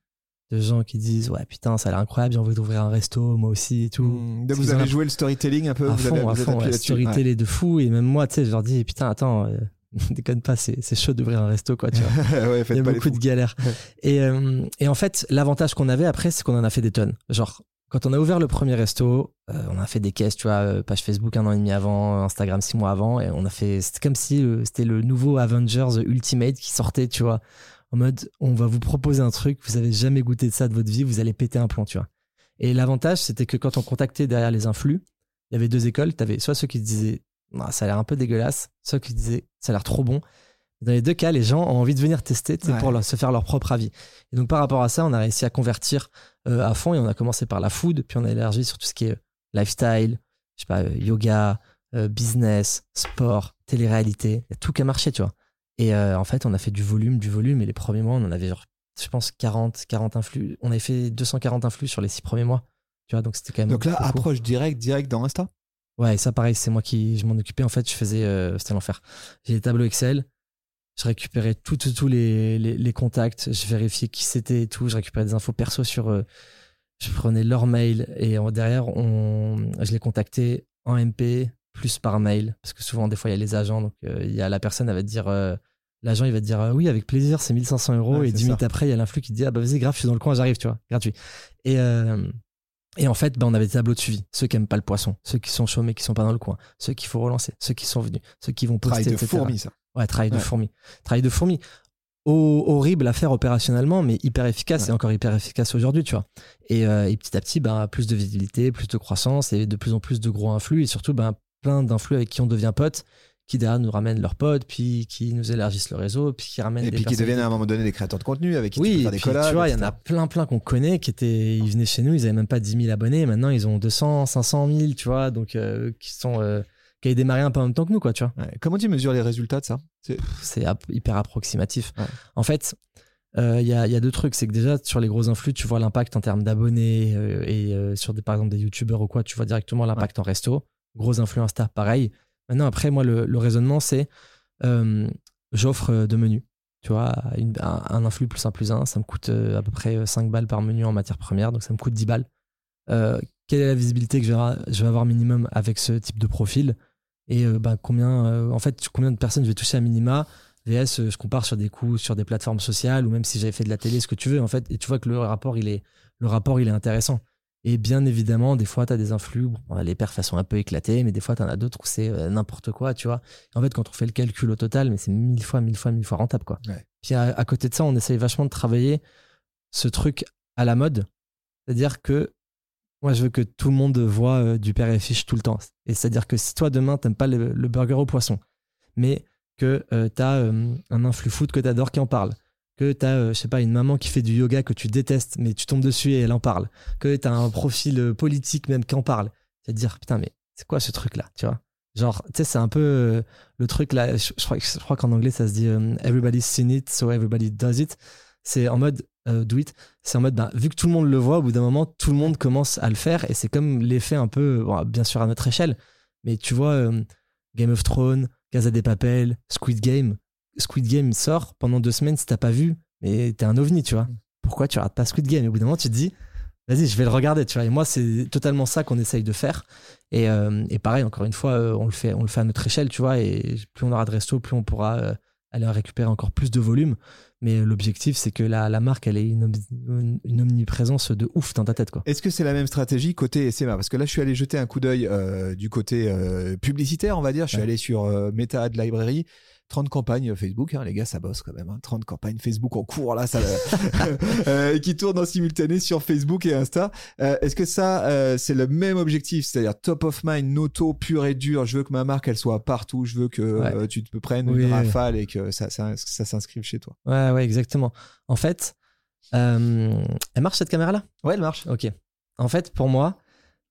de gens qui disent ouais putain ça a l'air incroyable j'ai envie d'ouvrir un resto moi aussi et tout mmh. vous avez joué le storytelling un peu à vous fond, avez, à fond, storytelling de fou et même moi tu sais je leur dis putain attends euh, déconne pas, c'est chaud d'ouvrir un resto, quoi, tu vois. ouais, Il y a beaucoup de galères. et, euh, et en fait, l'avantage qu'on avait après, c'est qu'on en a fait des tonnes. Genre, quand on a ouvert le premier resto, euh, on a fait des caisses, tu vois, euh, page Facebook un an et demi avant, Instagram six mois avant, et on a fait, c'était comme si c'était le nouveau Avengers Ultimate qui sortait, tu vois, en mode, on va vous proposer un truc, vous avez jamais goûté de ça de votre vie, vous allez péter un plomb, tu vois. Et l'avantage, c'était que quand on contactait derrière les influx, il y avait deux écoles. Tu avais soit ceux qui disaient bah, ça a l'air un peu dégueulasse. Ceux qui disaient, ça a l'air trop bon. Dans les deux cas, les gens ont envie de venir tester pour se faire leur propre avis. Et donc, par rapport à ça, on a réussi à convertir euh, à fond et on a commencé par la food, puis on a élargi sur tout ce qui est lifestyle, je sais pas, euh, yoga, euh, business, sport, télé-réalité. Il y a tout qui a marché, tu vois. Et en fait, on a fait du volume, du volume. Et les premiers mois, on en avait, je pense, 40, 40 influx. On avait fait 240 influx sur les six premiers mois. Tu vois, donc c'était quand même. Donc là, approche direct, direct dans Insta? Ouais, ça pareil, c'est moi qui je m'en occupais. En fait, je faisais, euh, c'était l'enfer. J'ai des tableaux Excel, je récupérais tous tout, les, les, contacts, je vérifiais qui c'était et tout, je récupérais des infos perso sur, euh, je prenais leur mail et derrière, on, je les contactais en MP plus par mail parce que souvent des fois il y a les agents, donc euh, il y a la personne, elle va te dire, l'agent il va te dire oui avec plaisir, c'est 1500 euros et 10 minutes après il y a l'influx qui te dit ah bah vas-y grave, je suis dans le coin, j'arrive, tu vois, gratuit. Et et en fait, ben, on avait des tableaux de suivi. Ceux qui aiment pas le poisson, ceux qui sont mais qui sont pas dans le coin, ceux qu'il faut relancer, ceux qui sont venus, ceux qui vont poster, Travail de fourmi, ça. Ouais, travail de fourmi. Travail de fourmi. horrible à faire opérationnellement, mais hyper efficace et encore hyper efficace aujourd'hui, tu vois. Et, euh, et, petit à petit, ben, plus de visibilité, plus de croissance et de plus en plus de gros influx et surtout, ben, plein d'influx avec qui on devient pote qui derrière nous ramènent leurs potes, puis qui nous élargissent le réseau, puis qui ramènent et puis qui deviennent à un moment donné des créateurs de contenu avec qui oui, tu peux faire des collabs. Tu vois, il y en a plein plein qu'on connaît qui étaient, ils venaient chez nous, ils avaient même pas 10 000 abonnés, maintenant ils ont 200, 500 000, tu vois, donc euh, qui sont euh, qui avaient démarré un peu en même temps que nous, quoi, tu vois. Comment tu mesures les résultats de ça? C'est hyper approximatif. En fait. Euh, il y, a, y, a, deux trucs, c'est que déjà sur les gros influx, tu vois l'impact en termes d'abonnés et sur des, par exemple des youtubeurs ou quoi, tu vois directement l'impact en resto. Gros influx Insta, pareil. Maintenant, après, moi, le, raisonnement, c'est euh, j'offre euh, deux menus. Tu vois, un, influx plus un plus un, ça me coûte euh, à peu près 5 balles par menu en matière première, donc ça me coûte 10 balles. quelle est la visibilité que je vais, avoir minimum avec ce type de profil? Et bah, combien, en fait, combien de personnes je vais toucher à minima? VS, je compare sur des coûts sur des plateformes sociales ou même si j'avais fait de la télé, ce que tu veux, en fait, et tu vois que le rapport, il est, le rapport, il est intéressant. Et bien évidemment, des fois, tu as des influx, bon, les perfs sont un peu éclatées, mais des fois, tu en as d'autres où c'est euh, n'importe quoi, tu vois. En fait, quand on fait le calcul au total, mais c'est mille fois, mille fois, mille fois rentable, quoi. Ouais. Puis à, à côté de ça, on essaye vachement de travailler ce truc à la mode. C'est-à-dire que moi, je veux que tout le monde voit euh, du père et fiche tout le temps. Et c'est-à-dire que si toi, demain, t'aimes pas le, le burger au poisson, mais que euh, tu as un influx foot que tu adores qui en parle, que tu as, je sais pas, une maman qui fait du yoga que tu détestes, mais tu tombes dessus et elle en parle, que tu as un profil euh, politique même qui en parle, vas te dire, putain, mais c'est quoi ce truc-là, tu vois? Genre, tu sais, c'est un peu euh, le truc là, je, crois, je crois qu'en anglais, ça se dit euh, everybody's seen it, so everybody does it. C'est en mode euh, do it. C'est en mode, bah, vu que tout le monde le voit, au bout d'un moment, tout le monde commence à le faire et c'est comme l'effet un peu, bon, bien sûr à notre échelle, mais tu vois, euh, Game of Thrones, Casa des Papel, Squid Game. Squid Game sort pendant deux semaines si t'as pas vu, mais t'es un ovni, tu vois. Pourquoi tu rates pas Squid Game? Et au bout d'un moment, tu te dis, vas-y, je vais le regarder, tu vois. Et moi, c'est totalement ça qu'on essaye de faire. Et, euh, et pareil, encore une fois, euh, on le fait, on le fait à notre échelle, tu vois. Et plus on aura de resto, plus on pourra euh, aller récupérer encore plus de volume. Mais l'objectif, c'est que la, la marque, elle ait une, omni- une omniprésence de ouf dans ta tête, quoi. Est-ce que c'est la même stratégie côté SMA Parce que là, je suis allé jeter un coup d'œil euh, du côté publicitaire, on va dire. Je suis Ouais. allé sur Meta Ad Library. 30 campagnes Facebook, hein, les gars, ça bosse quand même. hein. 30 campagnes Facebook en cours, là, ça, euh, qui tournent en simultané sur Facebook et Insta. Euh, Est-ce que ça, euh, c'est le même objectif? C'est-à-dire top of mind, noto, pur et dur. Je veux que ma marque, elle soit partout. Je veux que Ouais. tu te prennes Oui, une oui. rafale et que ça, ça, ça s'inscrive chez toi. Ouais, ouais, exactement. En fait, elle marche cette caméra-là? Ouais, elle marche. Ok. En fait, pour moi,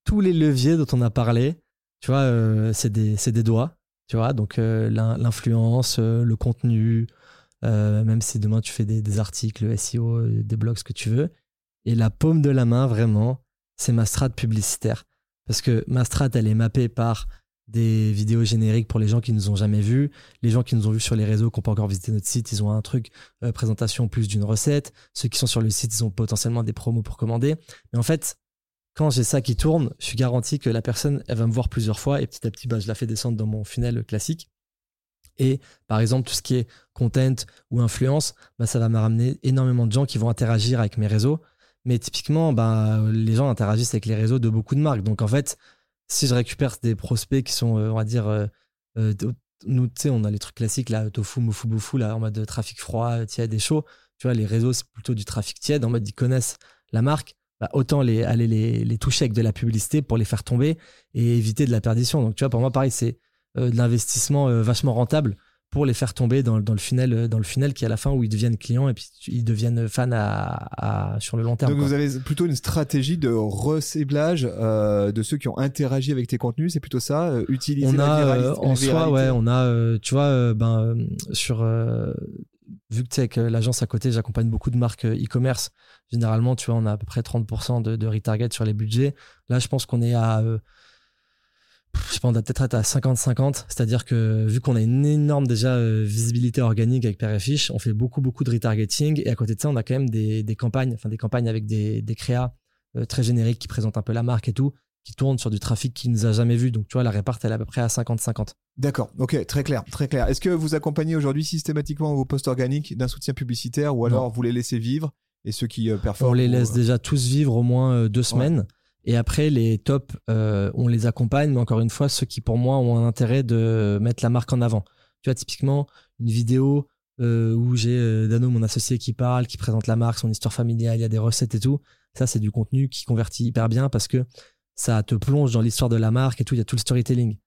tous les leviers dont on a parlé, tu vois, c'est des, c'est des doigts, tu vois. Donc, euh, l'in- l'influence, euh, le contenu, euh, même si demain tu fais des, articles SEO, des blogs, ce que tu veux. Et la paume de la main, vraiment, c'est ma strat publicitaire. Parce que ma strat, elle est mappée par des vidéos génériques pour les gens qui nous ont jamais vus. Les gens qui nous ont vus sur les réseaux, qui n'ont pas encore visité notre site, ils ont un truc, présentation plus d'une recette. Ceux qui sont sur le site, ils ont potentiellement des promos pour commander. Mais en fait, quand j'ai ça qui tourne, je suis garanti que la personne, elle va me voir plusieurs fois et petit à petit, bah, je la fais descendre dans mon funnel classique. Et par exemple, tout ce qui est content ou influence, bah, ça va me ramener énormément de gens qui vont interagir avec mes réseaux. Mais typiquement, bah, les gens interagissent avec les réseaux de beaucoup de marques. Donc en fait, si je récupère des prospects qui sont, euh, on va dire, euh, euh, nous, tu sais, on a les trucs classiques, là, tofu, mofu, bofu, là, en mode de trafic froid, tiède et chaud. Tu vois, les réseaux, c'est plutôt du trafic tiède, en mode ils connaissent la marque. Bah, autant les, aller les, les toucher avec de la publicité pour les faire tomber et éviter de la perdition. Donc, tu vois, pour moi, pareil, c'est euh, de l'investissement euh, vachement rentable pour les faire tomber dans, dans le funnel, euh, dans le funnel qui est à la fin où ils deviennent clients et puis ils deviennent fans à, à- sur le long terme. Donc quoi. vous avez plutôt une stratégie de reciblage euh, de ceux qui ont interagi avec tes contenus, c'est plutôt ça, euh, utiliser on la a euh, la en soi viralité. ouais on a euh, tu vois euh, ben euh, sur euh, vu que tu sais que l'agence à côté j'accompagne beaucoup de marques euh, e-commerce généralement tu vois on a à peu près 30% de, retarget sur les budgets. Là je pense qu'on est à euh, je sais pas on doit peut-être être à 50-50 c'est-à-dire que vu qu'on a une énorme déjà euh, visibilité organique avec Fiche on fait beaucoup beaucoup de retargeting. Et à côté de ça on a quand même des, campagnes enfin des campagnes avec des, des créas euh, très génériques qui présentent un peu la marque et tout qui tournent sur du trafic qui nous a jamais vu donc tu vois la réparte elle est à peu près à 50-50 D'accord, ok, très clair, très clair. Est-ce que vous accompagnez aujourd'hui systématiquement vos posts organiques d'un soutien publicitaire ou alors vous les laissez vivre et ceux qui euh, performent On les laisse euh, déjà tous vivre au moins euh, deux semaines. Et après, les tops, euh, on les accompagne, mais encore une fois, ceux qui pour moi ont un intérêt de mettre la marque en avant. Tu vois, typiquement, une vidéo euh, où j'ai euh, Dano, mon associé, qui parle, qui présente la marque, son histoire familiale, il y a des recettes et tout. Ça, c'est du contenu qui convertit hyper bien parce que ça te plonge dans l'histoire de la marque et tout. Il y a tout le storytelling.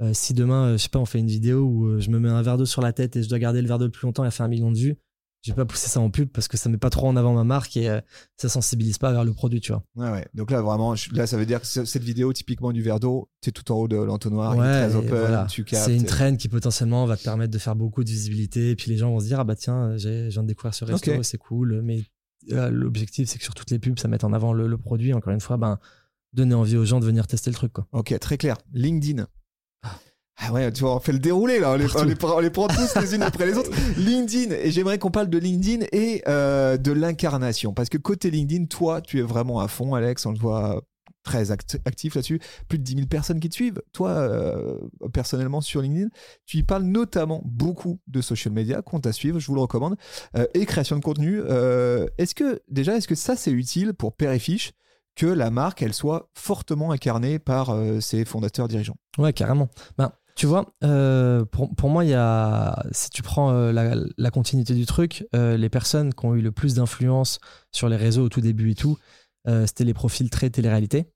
Euh, si demain, euh, je sais pas, on fait une vidéo où euh, je me mets un verre d'eau sur la tête et je dois garder le verre d'eau le plus longtemps et faire un million de vues, je vais pas pousser ça en pub parce que ça met pas trop en avant ma marque et euh, ça sensibilise pas vers le produit, tu vois. Ouais, ouais. Donc là, vraiment, je- là, ça veut dire que ce- cette vidéo, typiquement du verre d'eau, t'es tout en haut de l'entonnoir, est très open, voilà. tu captes. C'est une traîne qui potentiellement va te permettre de faire beaucoup de visibilité et puis les gens vont se dire ah bah tiens, j'ai, je viens de découvrir ce resto, Ok. c'est cool. Mais l'objectif c'est que sur toutes les pubs ça mette en avant le, le produit. Encore une fois, ben donner envie aux gens de venir tester le truc quoi. Ok, très clair. LinkedIn. Ah ouais, tu vois, on fait le déroulé là, on les, on les prend, on les prend tous les unes après les autres. LinkedIn, et j'aimerais qu'on parle de LinkedIn et euh, de l'incarnation. Parce que côté LinkedIn, toi, tu es vraiment à fond, Alex, on le voit très act- actif là-dessus. Plus de 10 000 personnes qui te suivent. Toi, euh, personnellement, sur LinkedIn, tu y parles notamment beaucoup de social media, compte à suivre, je vous le recommande, euh, et création de contenu. Est-ce que, déjà, est-ce que ça, c'est utile pour Père et Fiche que la marque, elle soit fortement incarnée par euh, ses fondateurs dirigeants Ouais, carrément. Ben, tu vois, euh, pour, moi, il y a, si tu prends euh, la, continuité du truc, les personnes qui ont eu le plus d'influence sur les réseaux au tout début et tout, c'était les profils très télé-réalité,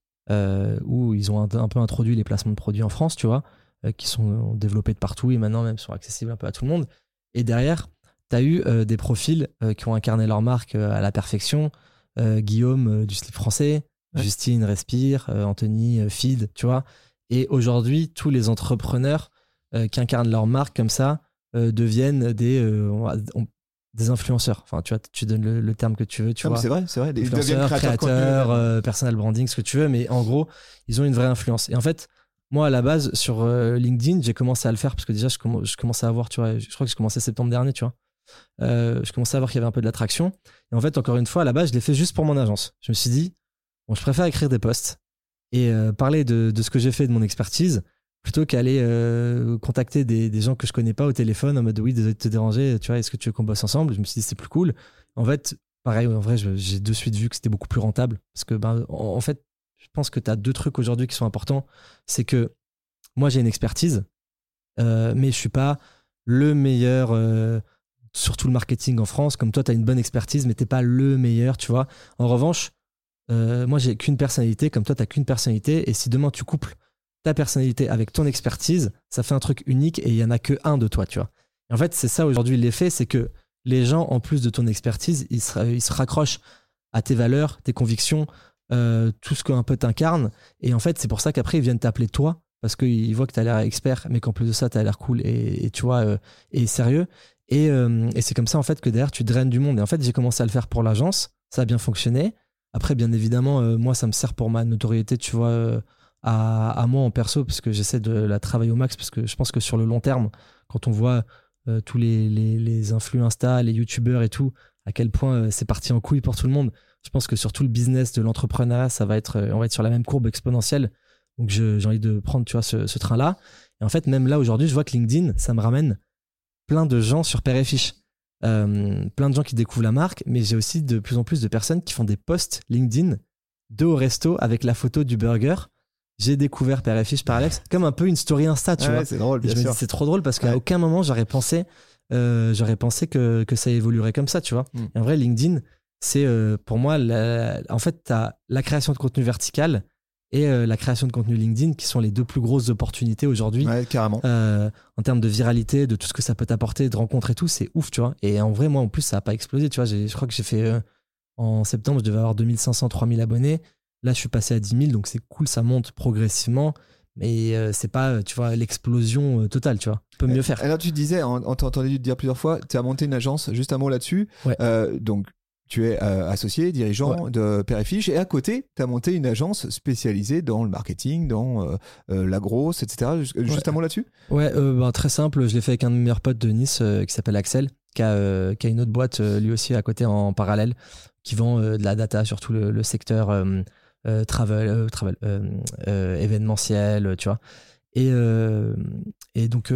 où ils ont un, peu introduit les placements de produits en France, tu vois, qui sont développés de partout et maintenant même sont accessibles un peu à tout le monde. Et derrière, tu as eu des profils qui ont incarné leur marque à la perfection. Euh, Guillaume euh, du slip français, Ouais. Justine Respire, euh, Anthony Feed, tu vois. Et aujourd'hui, tous les entrepreneurs qui incarnent leur marque comme ça deviennent des, on des influenceurs. Enfin, tu vois, tu donnes le, le terme que tu veux, tu vois. C'est vrai, c'est vrai. Deviennent Influenceurs, créateurs créateurs, euh, personal branding, ce que tu veux, mais en gros, ils ont une vraie influence. Et en fait, moi, à la base, sur euh, LinkedIn, j'ai commencé à le faire parce que déjà, je, comm- je commençais à voir, tu vois, je crois que je commençais septembre dernier, tu vois. Euh, je commençais à voir qu'il y avait un peu de l'attraction. Et en fait, encore une fois, à la base, je l'ai fait juste pour mon agence. Je me suis dit, bon, je préfère écrire des posts et euh, parler de, ce que j'ai fait, de mon expertise, plutôt qu'aller euh, contacter des, gens que je connais pas au téléphone en mode oui, désolé de te déranger, tu vois, est-ce que tu veux qu'on bosse ensemble? Je me suis dit, c'est plus cool. En fait, pareil, en vrai, j'ai de suite vu que c'était beaucoup plus rentable. Parce que, ben, en, fait, je pense que tu as deux trucs aujourd'hui qui sont importants. C'est que moi, j'ai une expertise, mais je suis pas le meilleur euh, sur tout le marketing en France. Comme toi, tu as une bonne expertise, mais t'es pas le meilleur, tu vois. En revanche, euh, moi, j'ai qu'une personnalité, comme toi, tu qu'une personnalité. Et si demain, tu couples ta personnalité avec ton expertise, ça fait un truc unique et il y en a que un de toi, tu vois. En fait, c'est ça aujourd'hui l'effet, c'est que les gens, en plus de ton expertise, ils se, ils se raccrochent à tes valeurs, tes convictions, euh, tout ce qu'un peu t'incarne. Et en fait, c'est pour ça qu'après, ils viennent t'appeler toi, parce qu'ils voient que tu as l'air expert, mais qu'en plus de ça, tu as l'air cool et, et tu vois, euh, et sérieux. Et, euh, et c'est comme ça, en fait, que derrière, tu draines du monde. Et en fait, j'ai commencé à le faire pour l'agence, ça a bien fonctionné. Après, bien évidemment, euh, moi, ça me sert pour ma notoriété, tu vois, euh, à, moi en perso, parce que j'essaie de la travailler au max, parce que je pense que sur le long terme, quand on voit euh, tous les, les, les influx Insta, les youtubeurs et tout, à quel point c'est parti en couille pour tout le monde. Je pense que sur tout le business de l'entrepreneuriat, ça va être, on va être sur la même courbe exponentielle. Donc j'ai envie de prendre, tu vois, ce train-là. Et en fait, même là aujourd'hui, je vois que LinkedIn, ça me ramène plein de gens sur Père et Fiche. Euh, plein de gens qui découvrent la marque, mais j'ai aussi de plus en plus de personnes qui font des posts LinkedIn de au resto avec la photo du burger. J'ai découvert Père et Fiche par Alex, comme un peu une story Insta, tu Ouais, vois. c'est drôle, Et me dis c'est trop drôle parce qu'à Ouais. aucun moment j'aurais pensé, euh, j'aurais pensé que, que ça évoluerait comme ça, tu vois. Mm. Et en vrai, LinkedIn, c'est euh, pour moi, la- en fait, tu as la création de contenu vertical et euh, la création de contenu LinkedIn qui sont les deux plus grosses opportunités aujourd'hui. Ouais, carrément. Euh, en termes de viralité, de tout ce que ça peut t'apporter, de rencontres et tout, c'est ouf, tu vois. Et en vrai, moi, en plus, ça n'a pas explosé, tu vois. Je crois que j'ai fait euh, en septembre, je devais avoir 2500, 3000 abonnés. Là, je suis passé à 10 000, donc c'est cool, ça monte progressivement. Mais c'est pas, tu vois, l'explosion totale, tu vois. Tu peux mieux faire. Alors tu disais, on, on t'a entendu te dire plusieurs fois, tu as monté une agence, juste un mot là-dessus. Ouais. Donc tu es euh, associé, dirigeant de Père et à côté, tu as monté une agence spécialisée dans le marketing, dans euh, euh, la grosse, etc. Juste, un mot là-dessus? Ouais, euh, ben, très simple. Je l'ai fait avec un de mes meilleurs potes de Nice qui s'appelle Axel, qui a, qui a une autre boîte lui aussi à côté en parallèle, qui vend de la data sur tout le, le secteur travel, travel événementiel, tu vois. Et, et donc,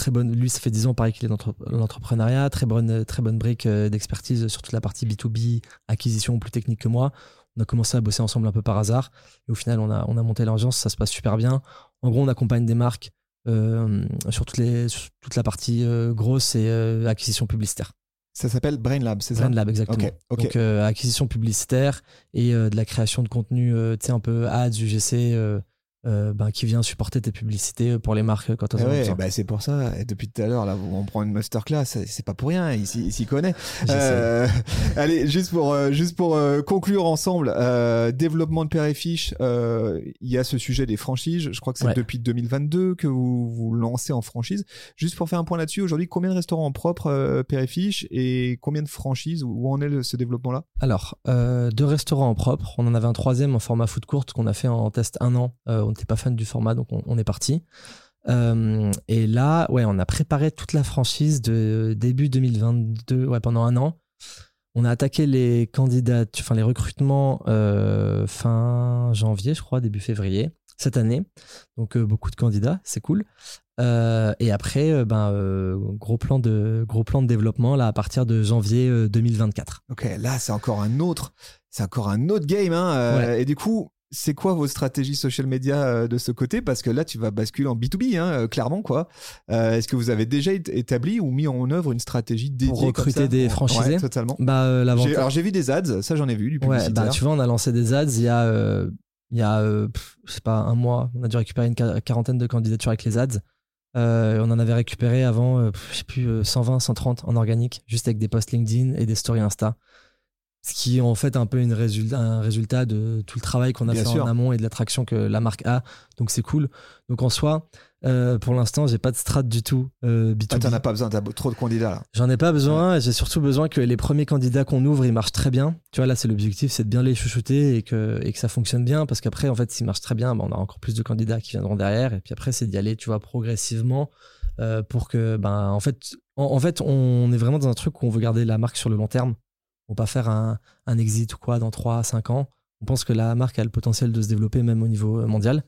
très bonne. Lui, ça fait 10 ans, pareil qu'il est dans l'entre- l'entrepreneuriat, très bonne, très bonne brique euh, d'expertise sur toute la partie B2B, acquisition plus technique que moi. On a commencé à bosser ensemble un peu par hasard. Et au final, on a, on a monté l'agence, ça se passe super bien. En gros, on accompagne des marques euh, sur, toutes les, sur toute la partie euh, grosse et euh, acquisition publicitaire. Ça s'appelle Brain Lab, c'est ça? Brand Lab, exactement. Donc, acquisition publicitaire et de la création de contenu, tu sais, un peu ads, UGC, euh, ben, qui vient supporter tes publicités pour les marques quand elles Eh en ouais, bah c'est pour ça. Et depuis tout à l'heure, là, on prend une masterclass. C'est pas pour rien. Il s'y connaît. Euh, allez, juste pour euh, juste pour euh, conclure ensemble, euh, développement de Père et Fiche. euh, Il y a ce sujet des franchises. Je crois que c'est Ouais. depuis 2022 que vous vous lancez en franchise. Juste pour faire un point là-dessus, aujourd'hui, combien de restaurants propres euh, Père et combien de franchises Où en est le- ce développement-là? Alors, deux restaurants en propre. On en avait un troisième en format food court qu'on a fait en test un an. On n'était pas fan du format, donc on, on est parti. Euh, et là, ouais, on a préparé toute la franchise de début 2022, ouais, pendant un an. On a attaqué les candidats, enfin les recrutements euh, fin janvier, je crois, début février cette année. Donc euh, beaucoup de candidats, c'est cool. Et après, ben, gros plan de gros plan de développement là à partir de janvier euh, 2024. Ok, là c'est encore un autre, c'est encore un autre game. Hein, Ouais. Et du coup, c'est quoi vos stratégies social media euh, de ce côté? Parce que là, tu vas basculer en B2B, hein, euh, clairement quoi. Euh, Est-ce que vous avez déjà établi ou mis en œuvre une stratégie dédiée comme recruter des Ouais, franchisés? Totalement. Bah euh. Alors j'ai vu des ads, ça j'en ai vu du Ouais, publicitaire. bah tu vois, on a lancé des ads il y a, euh, il y a pff, je sais pas, un mois. On a dû récupérer une qua- quarantaine de candidatures avec les ads. On en avait récupéré avant, je sais plus, euh, 120, 130 en organique, juste avec des posts LinkedIn et des stories Insta. Ce qui est en fait un peu une résultat, un résultat de tout le travail qu'on a Bien fait sûr. en amont et de l'attraction que la marque a. Donc c'est cool. Donc en soi, euh, pour l'instant, j'ai pas de strat du tout euh, B2B. Ah, t'en as pas besoin, t'as trop de candidats là. J'en ai pas besoin, et j'ai surtout besoin que les premiers candidats qu'on ouvre, ils marchent très bien. Tu vois, là, c'est l'objectif, c'est de bien les chouchouter et que, et que ça fonctionne bien, parce qu'après, en fait, s'ils marchent très bien, ben, on a encore plus de candidats qui viendront derrière, et puis après, c'est d'y aller, tu vois, progressivement, euh, pour que, ben, en fait, en, en fait, on est vraiment dans un truc où on veut garder la marque sur le long terme. On va pas faire un, exit ou quoi dans 3 à 5 ans. On pense que la marque a le potentiel de se développer même au niveau euh, mondial.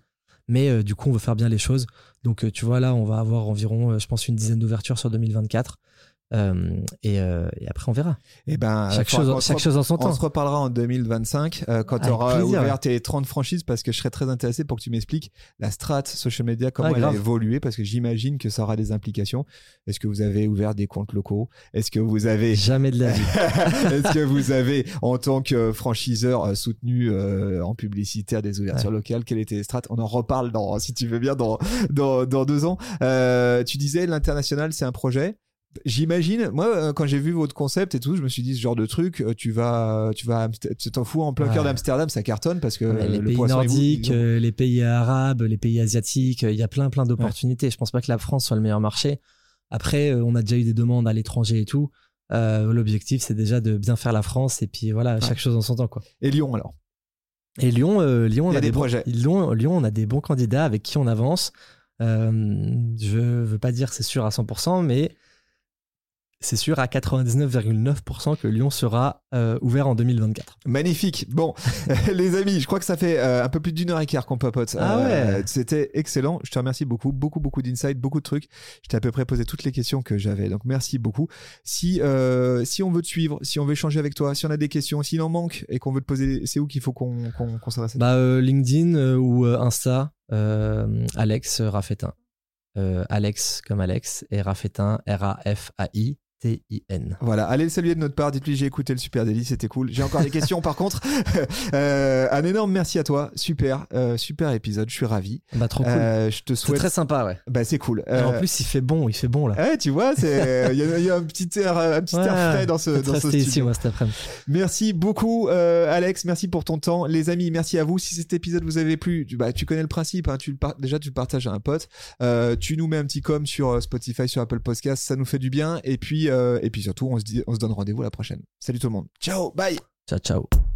Mais euh, du coup, on veut faire bien les choses. Donc, euh, tu vois, là, on va avoir environ, je pense, une dizaine d'ouvertures sur 2024. Euh, et, euh, et après, on verra. Et ben, chaque faudra chose, qu'on chaque se chose en son On temps. se reparlera en 2025 euh, quand tu auras plaisir, ouvert ouais. tes 30 franchises parce que je serais très intéressé pour que tu m'expliques la strat social media, comment Ah, elle a grave. évolué parce que j'imagine que ça aura des implications. Est-ce que vous avez ouvert des comptes locaux? Est-ce que vous avez Jamais de la vie. Est-ce que vous avez, en tant que franchiseur, euh, soutenu euh, en publicitaire des ouvertures locales Quelles étaient les strates? On en reparle, dans, si tu veux bien, dans, dans, dans deux ans. Euh, tu disais, l'international, c'est un projet. J'imagine, moi, euh, quand j'ai vu votre concept et tout, je me suis dit, ce genre de truc, euh, tu vas, tu vas, tu t'en fous en plein Ouais. cœur d'Amsterdam, ça cartonne parce que les le pays nordiques, euh, les pays arabes, les pays asiatiques, il y a plein plein d'opportunités. Je pense pas que la France soit le meilleur marché. Après, on a déjà eu des demandes à l'étranger et tout. Euh, L'objectif, c'est déjà de bien faire la France et puis voilà, chaque chose en son temps quoi. Et Lyon, alors? Et Lyon, euh, Lyon, on a a, des bons- projets. Lyon, Lyon, on a des bons candidats avec qui on avance. Euh, je veux pas dire c'est sûr à 100%, mais c'est sûr à 99,9% que Lyon sera euh, ouvert en 2024. Magnifique. Bon, les amis, je crois que ça fait euh, un peu plus d'une heure et quart qu'on papote. Ah Euh, ouais. C'était excellent. Je te remercie beaucoup, beaucoup, beaucoup d'insights, beaucoup de trucs. Je t'ai à peu près posé toutes les questions que j'avais. Donc merci beaucoup. Si euh, si on veut te suivre, si on veut échanger avec toi, si on a des questions, s'il en manque et qu'on veut te poser, c'est où qu'il faut qu'on s'adresse. Bah, euh, LinkedIn euh, ou euh, Insta, euh, Alex Raffetin. Euh, Alex comme Alex et Raffetin, R-A-F-A-I-T-I-N. Voilà, allez le saluer de notre part. Dites-lui j'ai écouté le Super Daily, c'était cool. J'ai encore des questions par contre. Euh, un énorme merci à toi. Super, euh, super épisode. Je suis ravi. Bah, trop cool. Euh, je te c'est souhaite. très sympa, ouais. Bah c'est cool. Et en plus, il fait bon, il fait bon là. Ouais, tu vois, c'est il y, a- il y a un petit air, un petit air frais dans ce dans ce rester ici, studio. moi, cet après-midi. Merci beaucoup, Alex. Merci pour ton temps, les amis. Merci à vous. Si cet épisode vous avait plu, tu, bah, tu connais le principe. Hein, tu le par- déjà tu le partages à un pote. Tu nous mets un petit com sur Spotify, sur Apple Podcast, ça nous fait du bien. Et puis euh, et puis surtout, on se on se donne rendez-vous la prochaine. Salut tout le monde. Ciao, bye. Ciao, ciao.